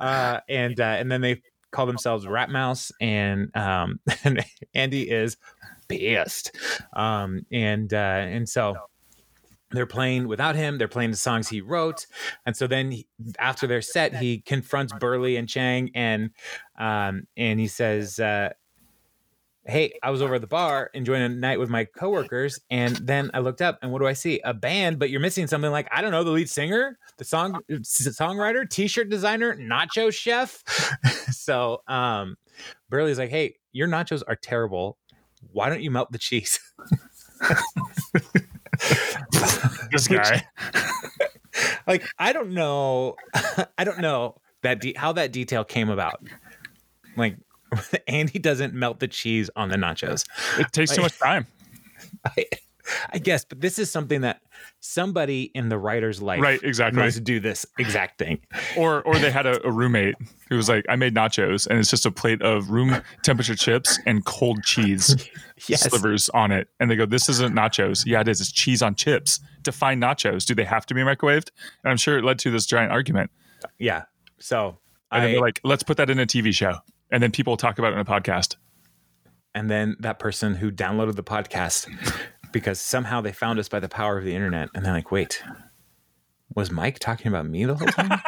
uh, and uh, and then they call themselves Rat Mouse, and um, and Andy is pissed, um, and uh, and so they're playing without him. They're playing the songs he wrote, and so then he, after their set, he confronts Burley and Chang, and um, and he says. Uh, Hey, I was over at the bar enjoying a night with my coworkers, and then I looked up, and what do I see? A band, but you're missing something like I don't know, the lead singer, the song songwriter, t-shirt designer, nacho chef. so, um, Burley's like, "Hey, your nachos are terrible. Why don't you melt the cheese?" This guy. like I don't know, I don't know that de- how that detail came about. Like Andy doesn't melt the cheese on the nachos. It takes too much time. I, I guess, but this is something that somebody in the writer's life Right, exactly. knows to do this exact thing. Or or they had a, a roommate who was like, I made nachos and it's just a plate of room temperature chips and cold cheese Yes. slivers on it. And they go, This isn't nachos. Yeah, it is. It's cheese on chips. Define nachos. Do they have to be microwaved? And I'm sure it led to this giant argument. Yeah. So And I, they're like, let's put that in a TV show. And then people talk about it in a podcast. and then that person who downloaded the podcast because somehow they found us by the power of the internet, and they're like, "Wait, was Mike talking about me the whole time?"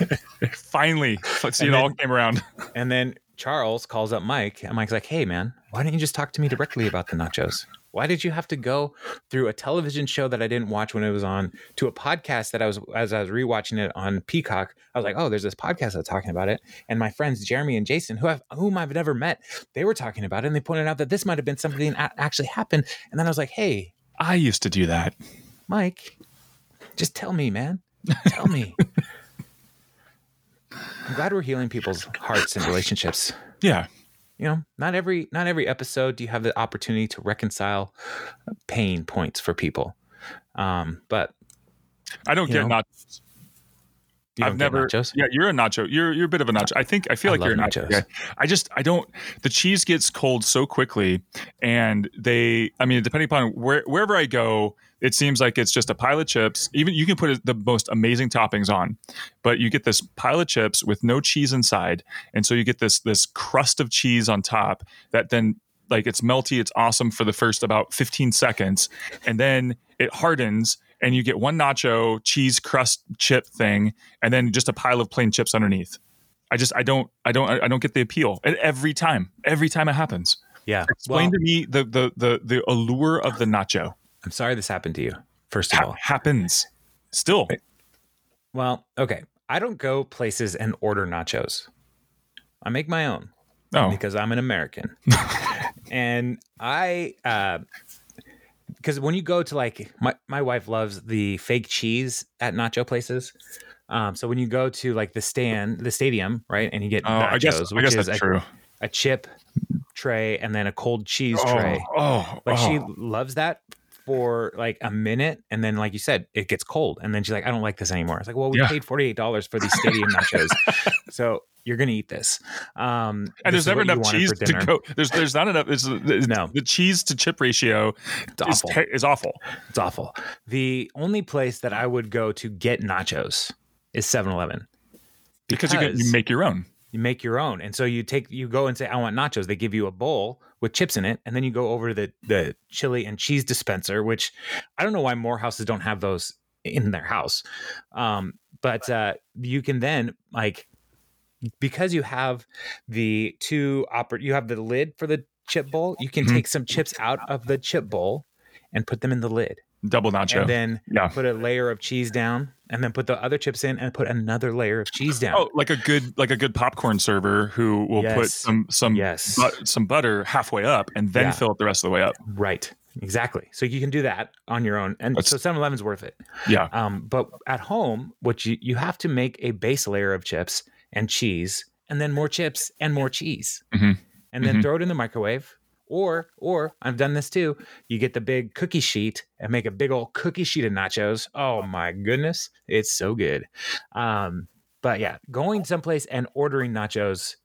Finally, let's see, it And all then- came around. and then Charles calls up Mike, and Mike's like, "Hey, man, why don't you just talk to me directly about the nachos? Why did you have to go through a television show that I didn't watch when it was on to a podcast that I was as I was rewatching it on Peacock? I was like, oh, there's this podcast that's talking about it, and my friends Jeremy and Jason, who have whom I've never met, they were talking about it, and they pointed out that this might have been something that actually happened. And then I was like, hey, I used to do that. Mike, just tell me, man, tell me. I'm glad we're healing people's hearts and relationships Yeah. You know not every not every episode do you have the opportunity to reconcile pain points for people um but I don't get know, nachos. You I've never. Yeah, you're a nacho. You're you're a bit of a nacho. I think I feel I like you're a nacho nachos. I just I don't. The cheese gets cold so quickly, and they. I mean, depending upon where wherever I go, it seems like it's just a pile of chips. Even you can put the most amazing toppings on, but you get this pile of chips with no cheese inside, and so you get this this crust of cheese on top that then like it's melty. It's awesome for the first about 15 seconds, and then it hardens and you get one nacho cheese crust chip thing and then just a pile of plain chips underneath. I just i don't i don't i don't get the appeal and every time every time it happens. Yeah explain well, to me the the the, the allure of the nacho. I'm sorry this happened to you first of ha- all. happens. Still. Well okay i don't go places and order nachos. I make my own oh. because i'm an american. And i uh because when you go to like my, my wife loves the fake cheese at nacho places. Um so when you go to like the stand the stadium right and you get oh nachos i guess i which guess is that's a, true. a chip tray and then a cold cheese oh tray. oh, like oh. she loves that for like a minute, and then, like you said, it gets cold, and then she's like, "I don't like this anymore." It's like, "Well, we Yeah. paid forty eight dollars for these stadium nachos, so you're gonna eat this." Um, And this there's never enough cheese to go. There's there's not enough. It's, the, No. the cheese to chip ratio It's is, awful. te- is awful. It's awful. The only place that I would go to get nachos is 7-Eleven. because, you can you make your own. you make your own. And so you take you go and say, I want nachos. They give you a bowl with chips in it, and then you go over to the the chili and cheese dispenser, which I don't know why more houses don't have those in their house. Um, but uh, you can then like because you have the two oper you have the lid for the chip bowl, you can Mhm. take some chips out of the chip bowl and put them in the lid. Double nacho. And then Yeah. put a layer of cheese down and then put the other chips in and put another layer of cheese down. Oh, like a good like a good popcorn server who will put some some Yes. bu- some butter halfway up and then Yeah. fill it the rest of the way up. Right. Exactly. So you can do that on your own. And That's- so 7 Eleven's worth it. Yeah. Um, but at home, what you, you have to make a base layer of chips and cheese, and then more chips and more cheese. Mhm. And then Mhm. throw it in the microwave. Or or I've done this too. You get the big cookie sheet and make a big old cookie sheet of nachos. Oh my goodness. It's so good. Um, but yeah, going someplace and ordering nachos,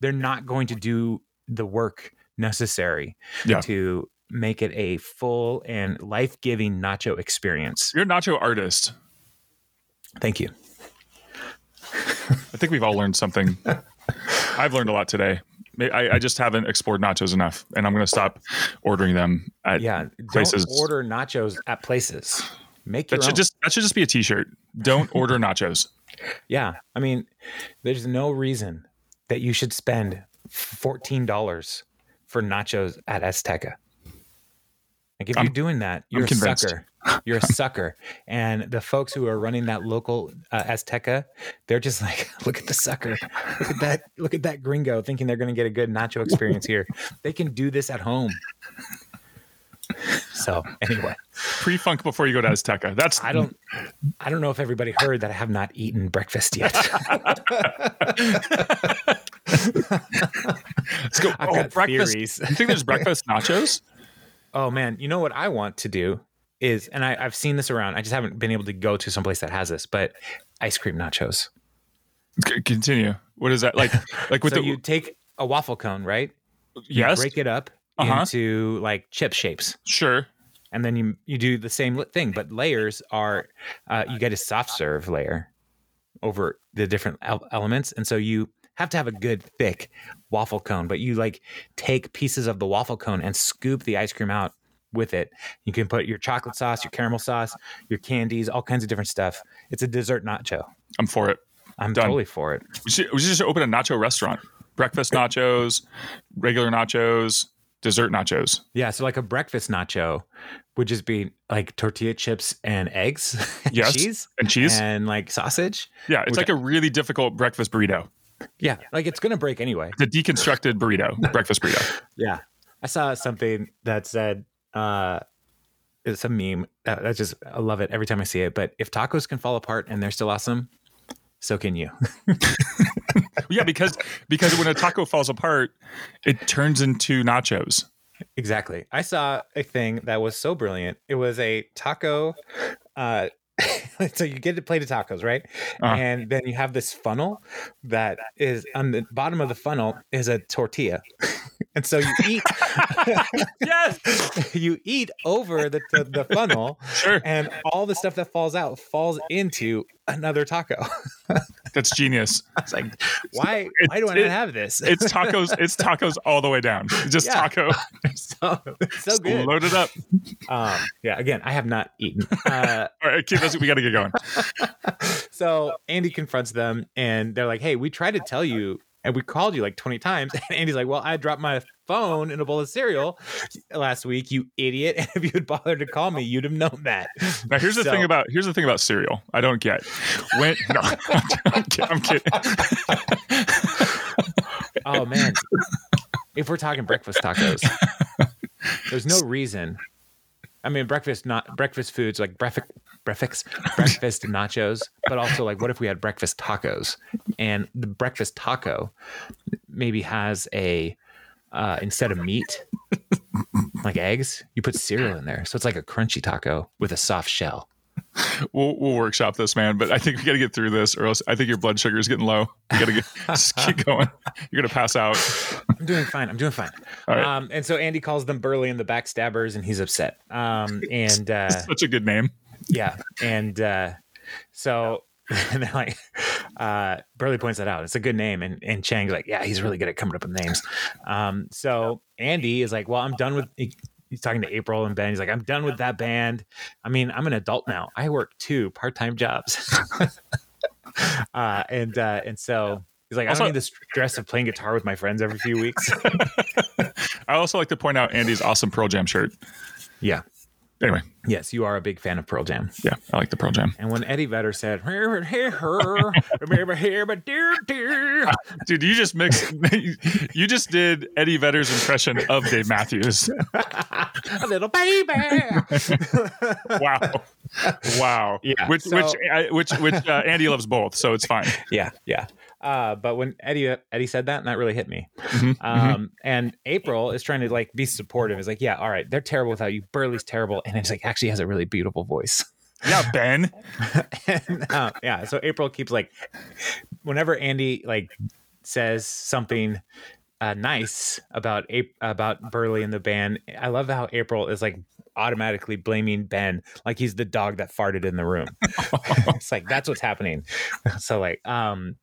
they're not going to do the work necessary Yeah. to make it a full and life-giving nacho experience. You're a nacho artist. Thank you. I think we've all learned something. I've learned a lot today. I, I just haven't explored nachos enough, and I'm going to stop ordering them. At, Yeah, places- don't order nachos at places. Make your that own. should just that should just be a T-shirt. Don't order nachos. yeah, I mean, there's no reason that you should spend fourteen dollars for nachos at Azteca. Like if I'm- you're doing that, you're a convinced. sucker. You're a sucker. And the folks who are running that local uh, Azteca, they're just like, look at the sucker. Look at that. Look at that gringo thinking they're going to get a good nacho experience here. They can do this at home. So anyway, Pre-funk before you go to Azteca. That's I don't I don't know if everybody heard that I have not eaten breakfast yet. Let's go. I've oh, got breakfast. theories. You think there's breakfast nachos? Oh man, you know what I want to do is, and I, I've seen this around. I just haven't been able to go to someplace that has this, but ice cream nachos. C- Continue. What is that like? Like with so the you take a waffle cone, right? You yes, break it up Uh-huh. into like chip shapes, sure. and then you you do the same thing, but layers are uh, you get a soft serve layer over the different elements, and so you have to have a good thick waffle cone. But you like take pieces of the waffle cone and scoop the ice cream out with it. You can put your chocolate sauce, your caramel sauce, your candies, all kinds of different stuff. It's a dessert nacho. I'm for it. I'm Done. totally for it. We should, we should just open a nacho restaurant. Breakfast nachos, regular nachos, dessert nachos. Yeah, so like a breakfast nacho would just be like tortilla chips and eggs, Yes. cheese, And cheese. and like sausage. yeah, it's like a really difficult breakfast burrito. Yeah, like it's gonna break anyway. It's a deconstructed burrito, breakfast burrito. Yeah, I saw something that said uh, it's a meme. Uh, that's just I love it every time I see it. But if tacos can fall apart and they're still awesome, so can you. Yeah, because because when a taco falls apart, it turns into nachos. Exactly. I saw a thing that was so brilliant. It was a taco. Uh, so you get a plate of tacos, right? Uh-huh. And then you have this funnel that is on the bottom of the funnel is a tortilla. and so you eat Yes, you eat over the, the, the funnel sure. and all the stuff that falls out falls into another taco. That's genius. It's like, why why do I It's- not have this? It's tacos. It's tacos all the way down. Just Yeah. taco. so, so good. Load it up. Um, yeah, again, I have not eaten. Uh, All right, keep this. We got to get going. so Andy confronts them and they're like, Hey, we tried to tell you and we called you like 20 times. And Andy's like, Well, I dropped my phone in a bowl of cereal last week, you idiot. And if you had bothered to call me, you'd have known that. Now here's the So- thing about here's the thing about cereal. I don't get when no, I'm, I'm kidding. Oh man. if we're talking breakfast tacos, there's no reason. I mean, breakfast not breakfast foods like breakfast breakfast breakfast nachos, but also like what if we had breakfast tacos? And the breakfast taco maybe has a uh, instead of meat, like eggs, you put cereal in there. So it's like a crunchy taco with a soft shell. We'll, we'll workshop this, man. But I think we got to get through this, or else I think your blood sugar is getting low. You got to get just keep going. You're gonna pass out. I'm doing fine. I'm doing fine. Right. Um, and so Andy calls them Burley and the Backstabbers, and he's upset. Um, and uh, Such a good name. yeah, and uh, so and they're like, uh, Burley points that out. It's a good name, and and Chang's like, yeah, he's really good at coming up with names. Um, so Andy is like, well, I'm done with. He- he's talking to April and Ben. He's like, I'm done with that band. I mean, I'm an adult now. I work two part time jobs. uh, and uh, and so. He's like, I Also- don't need the stress of playing guitar with my friends every few weeks. I also like to point out Andy's awesome Pearl Jam shirt. yeah. Anyway, Yes, you are a big fan of Pearl Jam. yeah, I like the Pearl Jam. And when Eddie Vedder said, "Here, here, here, remember here, but dear, dear," Dude, you just mixed. you just did Eddie Vedder's impression of Dave Matthews. a little baby. Wow, wow. Yeah, which so- which I- which which uh, Andy loves both, so it's fine. yeah, yeah. Uh, but when Eddie Eddie said that, and that really hit me. Mhm, Um, and April is trying to like be supportive. Is like, yeah, all right, they're terrible without you. Burley's terrible, and it's like actually has a really beautiful voice. Yeah, Ben. and, uh, yeah, so April keeps like, whenever Andy like says something uh, nice about about Burley and the band, I love how April is like automatically blaming Ben like he's the dog that farted in the room. it's like that's what's happening. So like, um,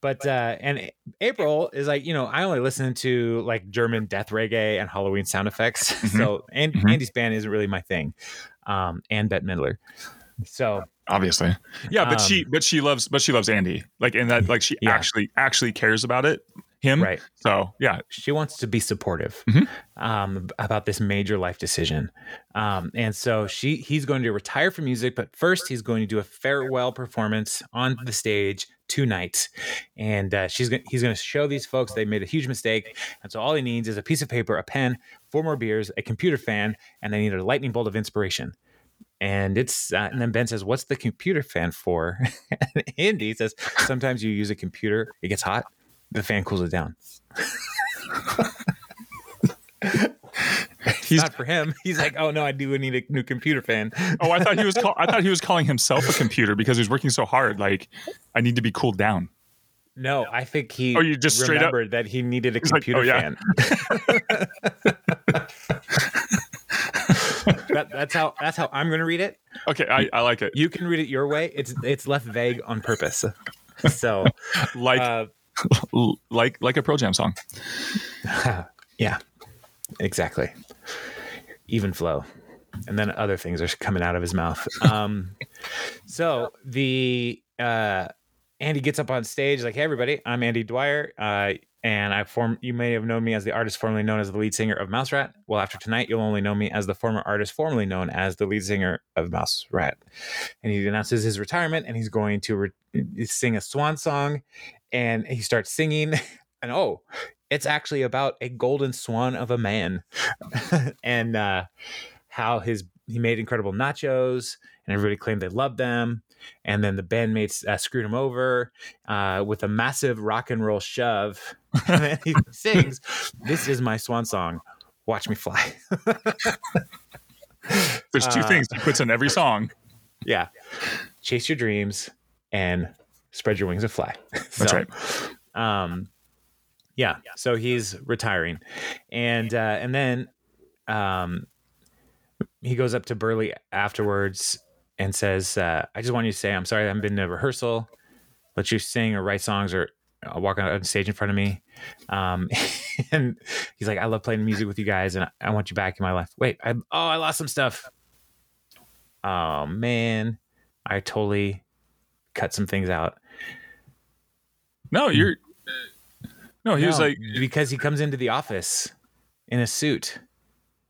but uh, and April is like, you know, I only listen to like German death reggae and Halloween sound effects. Mhm. So and Mhm. Andy's band isn't really my thing. Um, and Bette Midler. So Obviously, yeah, but she Um, but she loves but she loves Andy. Like in that, like she Yeah. actually actually cares about it. Him. right. So yeah, she wants to be supportive Mhm. um, about this major life decision, um, and so she he's going to retire from music, but first he's going to do a farewell performance on the stage tonight, and uh, she's he's going to show these folks they made a huge mistake, and so all he needs is a piece of paper, a pen, four more beers, a computer fan, and they need a lightning bolt of inspiration. And it's uh, and then Ben says, "What's the computer fan for?" and Andy says, "Sometimes you use a computer, it gets hot, the fan cools it down." he's. not for him. He's like, oh no, I do need a new computer fan. Oh, I thought he was. Call, I thought he was calling himself a computer because he was working so hard. Like, I need to be cooled down. No, I think he. Oh, you just straight up- that he needed a He's like, computer "Oh, yeah." fan. that, that's how. That's how I'm going to read it. Okay, I, I like it. You can read it your way. It's it's left vague on purpose. So, Like uh, like like a Pearl Jam song. yeah, exactly. Even flow, and then other things are coming out of his mouth. Um, so the uh, Andy gets up on stage like, "Hey, everybody! I'm Andy Dwyer, uh, and I form. You may have known me as the artist formerly known as the lead singer of Mouse Rat. Well, after tonight, you'll only know me as the former artist formerly known as the lead singer of Mouse Rat." And he announces his retirement, and he's going to re- sing a swan song, and he starts singing, and oh, it's actually about a golden swan of a man, and uh, how his he made incredible nachos, and everybody claimed they loved them. And then the bandmates uh, screwed him over uh, with a massive rock and roll shove. and then he sings, "This is my swan song. Watch me fly." There's two Uh, things he puts in every song. yeah, chase your dreams and spread your wings and fly. That's So, right. um yeah so he's retiring. And uh and then um he goes up to burley afterwards and says uh i just want you to say i'm sorry i haven't been to rehearsal let you sing or write songs or uh, walk on stage in front of me. Um and he's like i love playing music with you guys and i, I want you back in my life. Wait I, oh i lost some stuff. Oh man. I totally cut some things out No, you're. No, he was like, because he comes into the office in a suit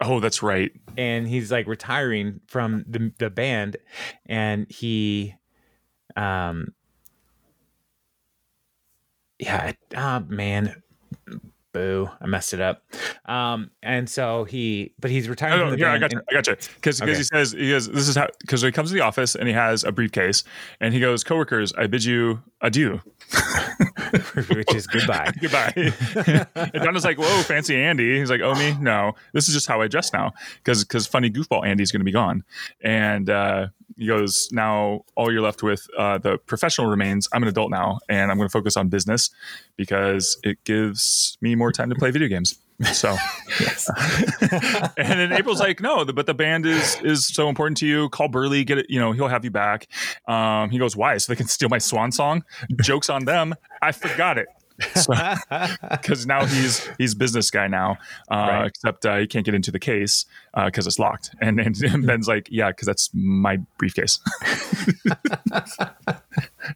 oh, that's right. and he's like retiring from the the band and he um yeah oh man boo, I messed it up. Um, and so he, but he's retiring. No, from no, the here, I band got you. and- I got you. Because Okay. he says he goes. This is how because he comes to the office and he has a briefcase and he goes, "Coworkers, I bid you adieu." which is goodbye. Goodbye. and Donna's like, "Whoa, fancy Andy." He's like, "Oh me? No, this is just how I dress now." Because because funny goofball Andy's going to be gone, and uh, he goes, "Now all you're left with uh, the professional remains. I'm an adult now, and I'm going to focus on business because it gives me more time to play video games." So, and then April's like, "No, the, but the band is is so important to you. Call Burley, get it. You know, he'll have you back." Um, he goes, "Why? So they can steal my swan song?" Jokes on them. I forgot it because now he's he's business guy now. Uh, Right. Except uh, he can't get into the case because it's locked. And, and Ben's like, "Yeah, because that's my briefcase."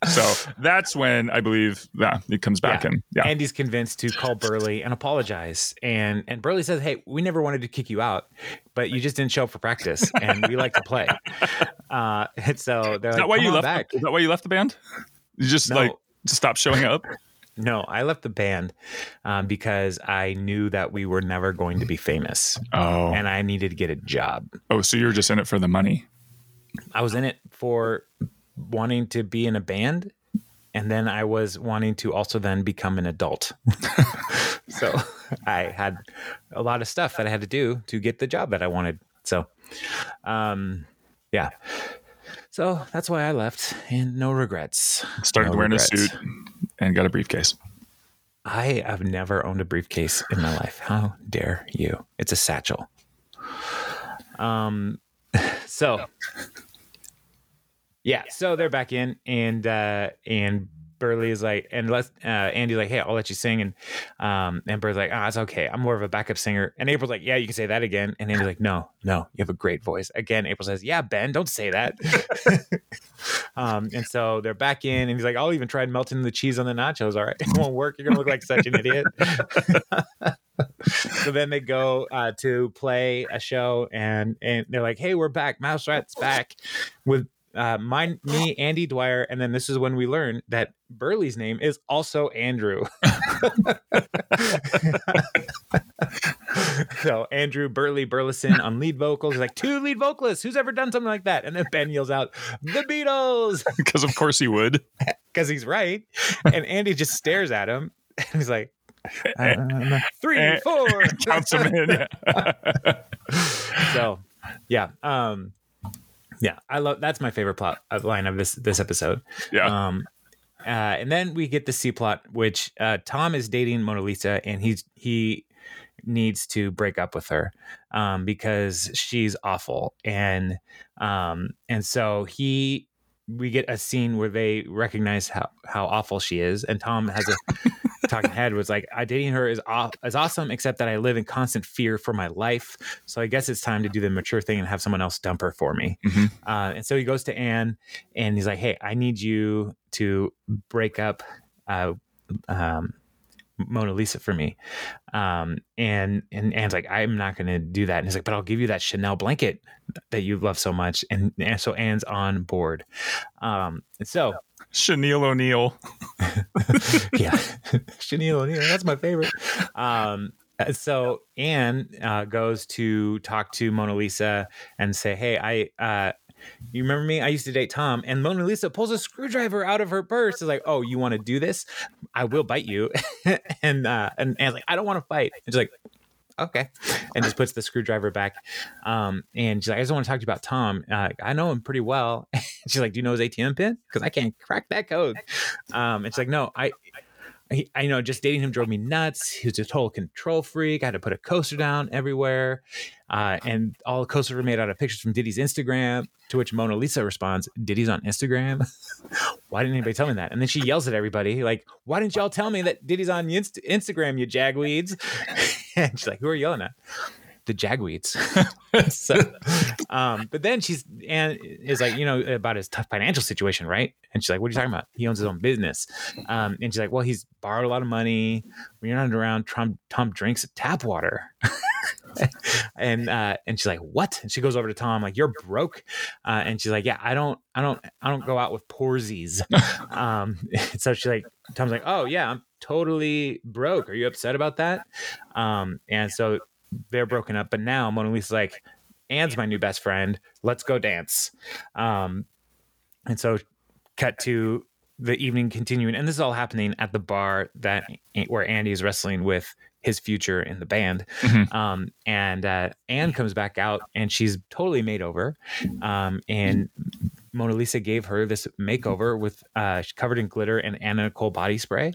so that's when I believe yeah, it comes back Yeah. and yeah. Andy's convinced to call Burley and apologize. And and Burley says, Hey, we never wanted to kick you out, but you just didn't show up for practice and we like to play. Uh and so they're is like, that why you left? back. Is that why you left the band? You just No. like just stop showing up. No, I left the band um, because I knew that we were never going to be famous Oh, and I needed to get a job. oh, so you're just in it for the money. I was in it for wanting to be in a band and then I was wanting to also then become an adult. so I had a lot of stuff that I had to do to get the job that I wanted. So um yeah. So that's why I left and no regrets. Started No wearing regrets. a suit and got a briefcase. I have never owned a briefcase in my life. How dare you? It's a satchel. Um so yeah, so they're back in and uh and Burley is like and let's uh Andy's like, hey, I'll let you sing and um and Burley's like, ah, it's okay. I'm more of a backup singer. And April's like, Yeah, you can say that again. And Andy's like, No, no, you have a great voice. Again, April says, Yeah, Ben, don't say that. um and so they're back in and he's like, I'll even try melting the cheese on the nachos. All right, it won't work. You're gonna look like such an idiot. so then they go uh, to play a show and and they're like, "Hey, we're back. Mouse Rat's back with uh, my me, Andy Dwyer." And then this is when we learn that Burley's name is also Andrew. so Andrew Burley Burleson on lead vocals. He's like two lead vocalists. Who's ever done something like that? And then Ben yells out, "The Beatles!" Because of course he would. because he's right. And Andy just stares at him and he's like, uh, three, four. Counts him in. Yeah. so, yeah. Um, yeah, I love that's my favorite plot uh, line of this this episode. yeah. Um, uh, and then we get the C plot, which uh, Tom is dating Mona Lisa, and he's he needs to break up with her um, because she's awful, and um, and so he we get a scene where they recognize how how awful she is, and Tom has a talking head was like, "I dating her is aw- is awesome, except that I live in constant fear for my life. So I guess it's time to do the mature thing and have someone else dump her for me." Mhm. Uh, and so he goes to Anne, and he's like, "Hey, I need you to break up." Uh, um, Mona Lisa for me. Um, and and Anne's like, I'm not gonna do that. And he's like, but I'll give you that chenille blanket that you love so much. And, and so Anne's on board. Um, so Chenille O'Neill. yeah, Chenille O'Neill, that's my favorite. Um, so Anne uh, goes to talk to Mona Lisa and say, "Hey, I." Uh, you remember me? I used to date Tom, and Mona Lisa pulls a screwdriver out of her purse. Is like, "Oh, you want to do this? I will bite you." and uh, and Anne's like, "I don't want to fight." And she's like, "Okay," and just puts the screwdriver back. Um, and she's like, "I just want to talk to you about Tom. Uh, I know him pretty well." she's like, "Do you know his ATM pin? Because I can't crack that code." Um, and she's like, "No, I." I, I know just dating him drove me nuts. He was a total control freak. I had to put a coaster down everywhere. Uh, and all the coasters were made out of pictures from Diddy's Instagram. To which Mona Lisa responds, Diddy's on Instagram? why didn't anybody tell me that? And then she yells at everybody, like, why didn't y'all tell me that Diddy's on Inst- Instagram, you jagweeds? and she's like, who are you yelling at? The jagweeds. so, um, but then she's and is like, you know, about his tough financial situation, right? And she's like, what are you talking about? He owns his own business. Um, and she's like, well, he's borrowed a lot of money. When you're not around, Tom, Tom drinks tap water. and uh, and she's like, "What?" And she goes over to Tom, like, "You're broke," uh, and she's like, "Yeah, I don't, I don't, I don't go out with poorsies." um, so she's like, Tom's like, "Oh yeah, I'm, totally broke. Are you upset about that? Um, and so they're broken up. But now Mona Lisa's like, Anne's my new best friend. Let's go dance. Um, and so cut to the evening continuing, and this is all happening at the bar that where Andy is wrestling with his future in the band. Mhm. Um, and uh, Anne comes back out, and she's totally made over. Um, and Mona Lisa gave her this makeover with uh, covered in glitter and Anna Nicole body spray,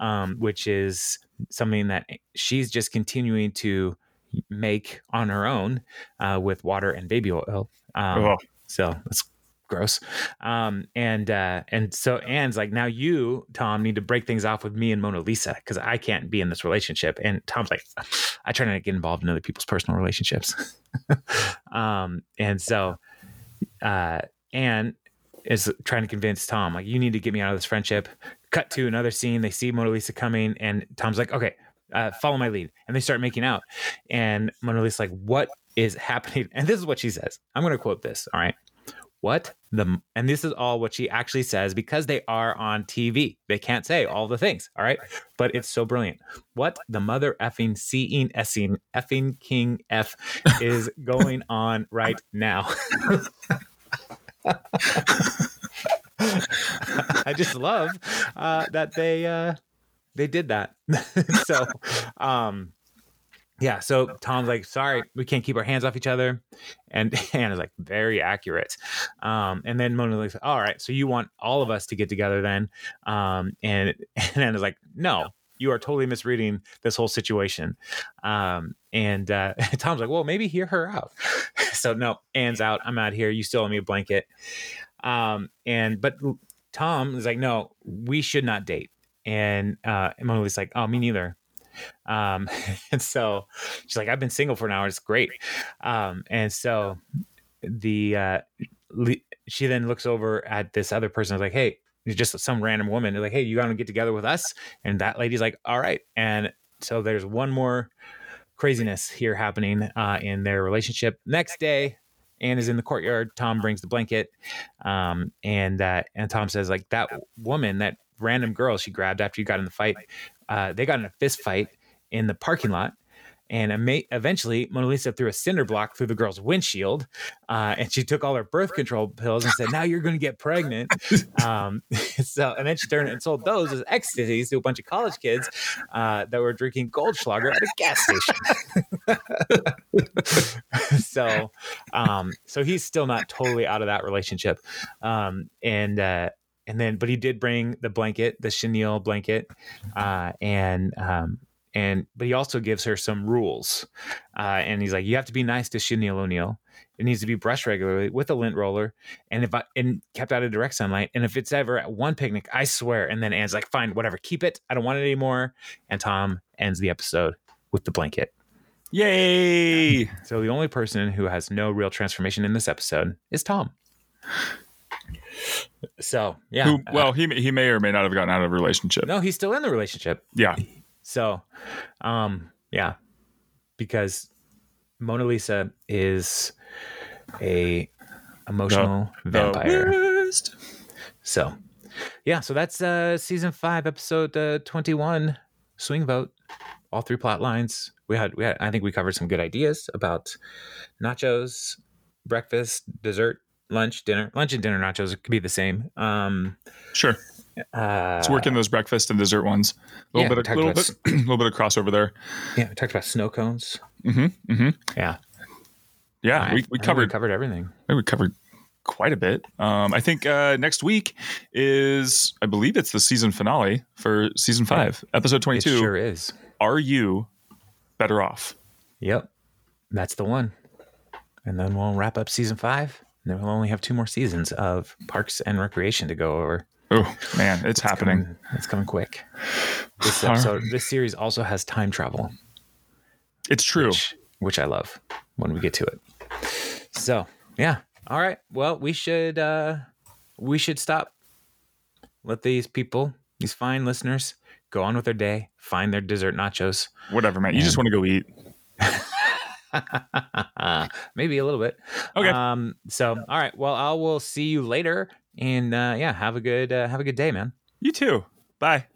um, which is something that she's just continuing to make on her own uh, with water and baby oil. Um, Oh. So that's gross. Um, and uh, and so Anne's like, now you, Tom, need to break things off with me and Mona Lisa because I can't be in this relationship. And Tom's like, I try not to get involved in other people's personal relationships. um, and so uh, Anne is trying to convince Tom, like, you need to get me out of this friendship. Cut to another scene. They see Mona Lisa coming, and Tom's like, okay, uh, follow my lead. And they start making out. And Mona Lisa's like, what is happening? And this is what she says. I'm going to quote this. All right. What the, and this is all what she actually says because they are on TV. They can't say all the things. All right. But it's so brilliant. What the mother effing seeing essing effing king F is going on right now? I just love uh, that they uh, they did that. so, um, yeah. So Tom's like, "Sorry, we can't keep our hands off each other," and Anna's like, "Very accurate." Um, and then Mona Lisa's, "All right, so you want all of us to get together then?" Um, and and Anna's like, "No." You are totally misreading this whole situation. Um, and uh, Tom's like, well, maybe hear her out. so, no, Anne's out. I'm out here. You still owe me a blanket. Um, and but Tom is like, no, we should not date. And uh, and like, oh, me neither. Um, and so she's like, I've been single for an hour. It's great. Um, and so the uh, le- she then looks over at this other person. Is like, hey, just some random woman. They're like, hey, you got to get together with us. And that lady's like, all right. And so there's one more craziness here happening uh, in their relationship. Next day, Anne is in the courtyard. Tom brings the blanket, um, and uh, and Tom says like that woman, that random girl she grabbed after you got in the fight. Uh, they got in a fist fight in the parking lot. And ama- eventually, Mona Lisa threw a cinder block through the girl's windshield, uh, and she took all her birth control pills and said, "Now you're going to get pregnant." Um, so, and then she turned and sold those as ecstasies to a bunch of college kids uh, that were drinking Goldschlager at a gas station. so, um, so he's still not totally out of that relationship, um, and uh, and then, but he did bring the blanket, the chenille blanket, uh, and um, and but he also gives her some rules, uh, and he's like, you have to be nice to Chenille O'Neill. It needs to be brushed regularly with a lint roller, and if I and kept out of direct sunlight. And if it's ever at one picnic, I swear. And then Anne's like, fine, whatever, keep it. I don't want it anymore. And Tom ends the episode with the blanket. Yay! So the only person who has no real transformation in this episode is Tom. So yeah, Who, uh, well, he may- he may or may not have gotten out of a relationship. no, he's still in the relationship. Yeah. So, um, yeah, because Mona Lisa is a emotional The vampire. So, yeah, so that's uh season five, episode uh, twenty-one, swing vote. All three plot lines. We had, we had. I think we covered some good ideas about nachos, breakfast, dessert, lunch, dinner. Lunch and dinner nachos could be the same. Um, Sure. uh, It's working those breakfast and dessert ones. A little we bit, of, little bit, little bit of crossover there. Yeah, we talked about snow cones. Mm-hmm. Mm-hmm. Yeah, Yeah, I- we, we covered covered everything. We covered quite a bit. Um, I think uh, next week is, I believe it's the season finale for season five, episode It 22. sure is. Are you better off? Yep, that's the one. And then we'll wrap up season five. And then we'll only have two more seasons of Parks and Recreation to go over. Oh, man, it's happening. Coming- it's coming quick. This episode, this series also has time travel, It's true. which, which I love when we get to it. So yeah, all right. Well, we should uh we should stop. Let these people, these fine listeners, go on with their day, find their dessert nachos. Whatever, man. You just want to go eat. Maybe a little bit. Okay. Um. So, all right. Well, I will see you later, and uh, yeah, have a good uh, have a good day, man. You too. Bye.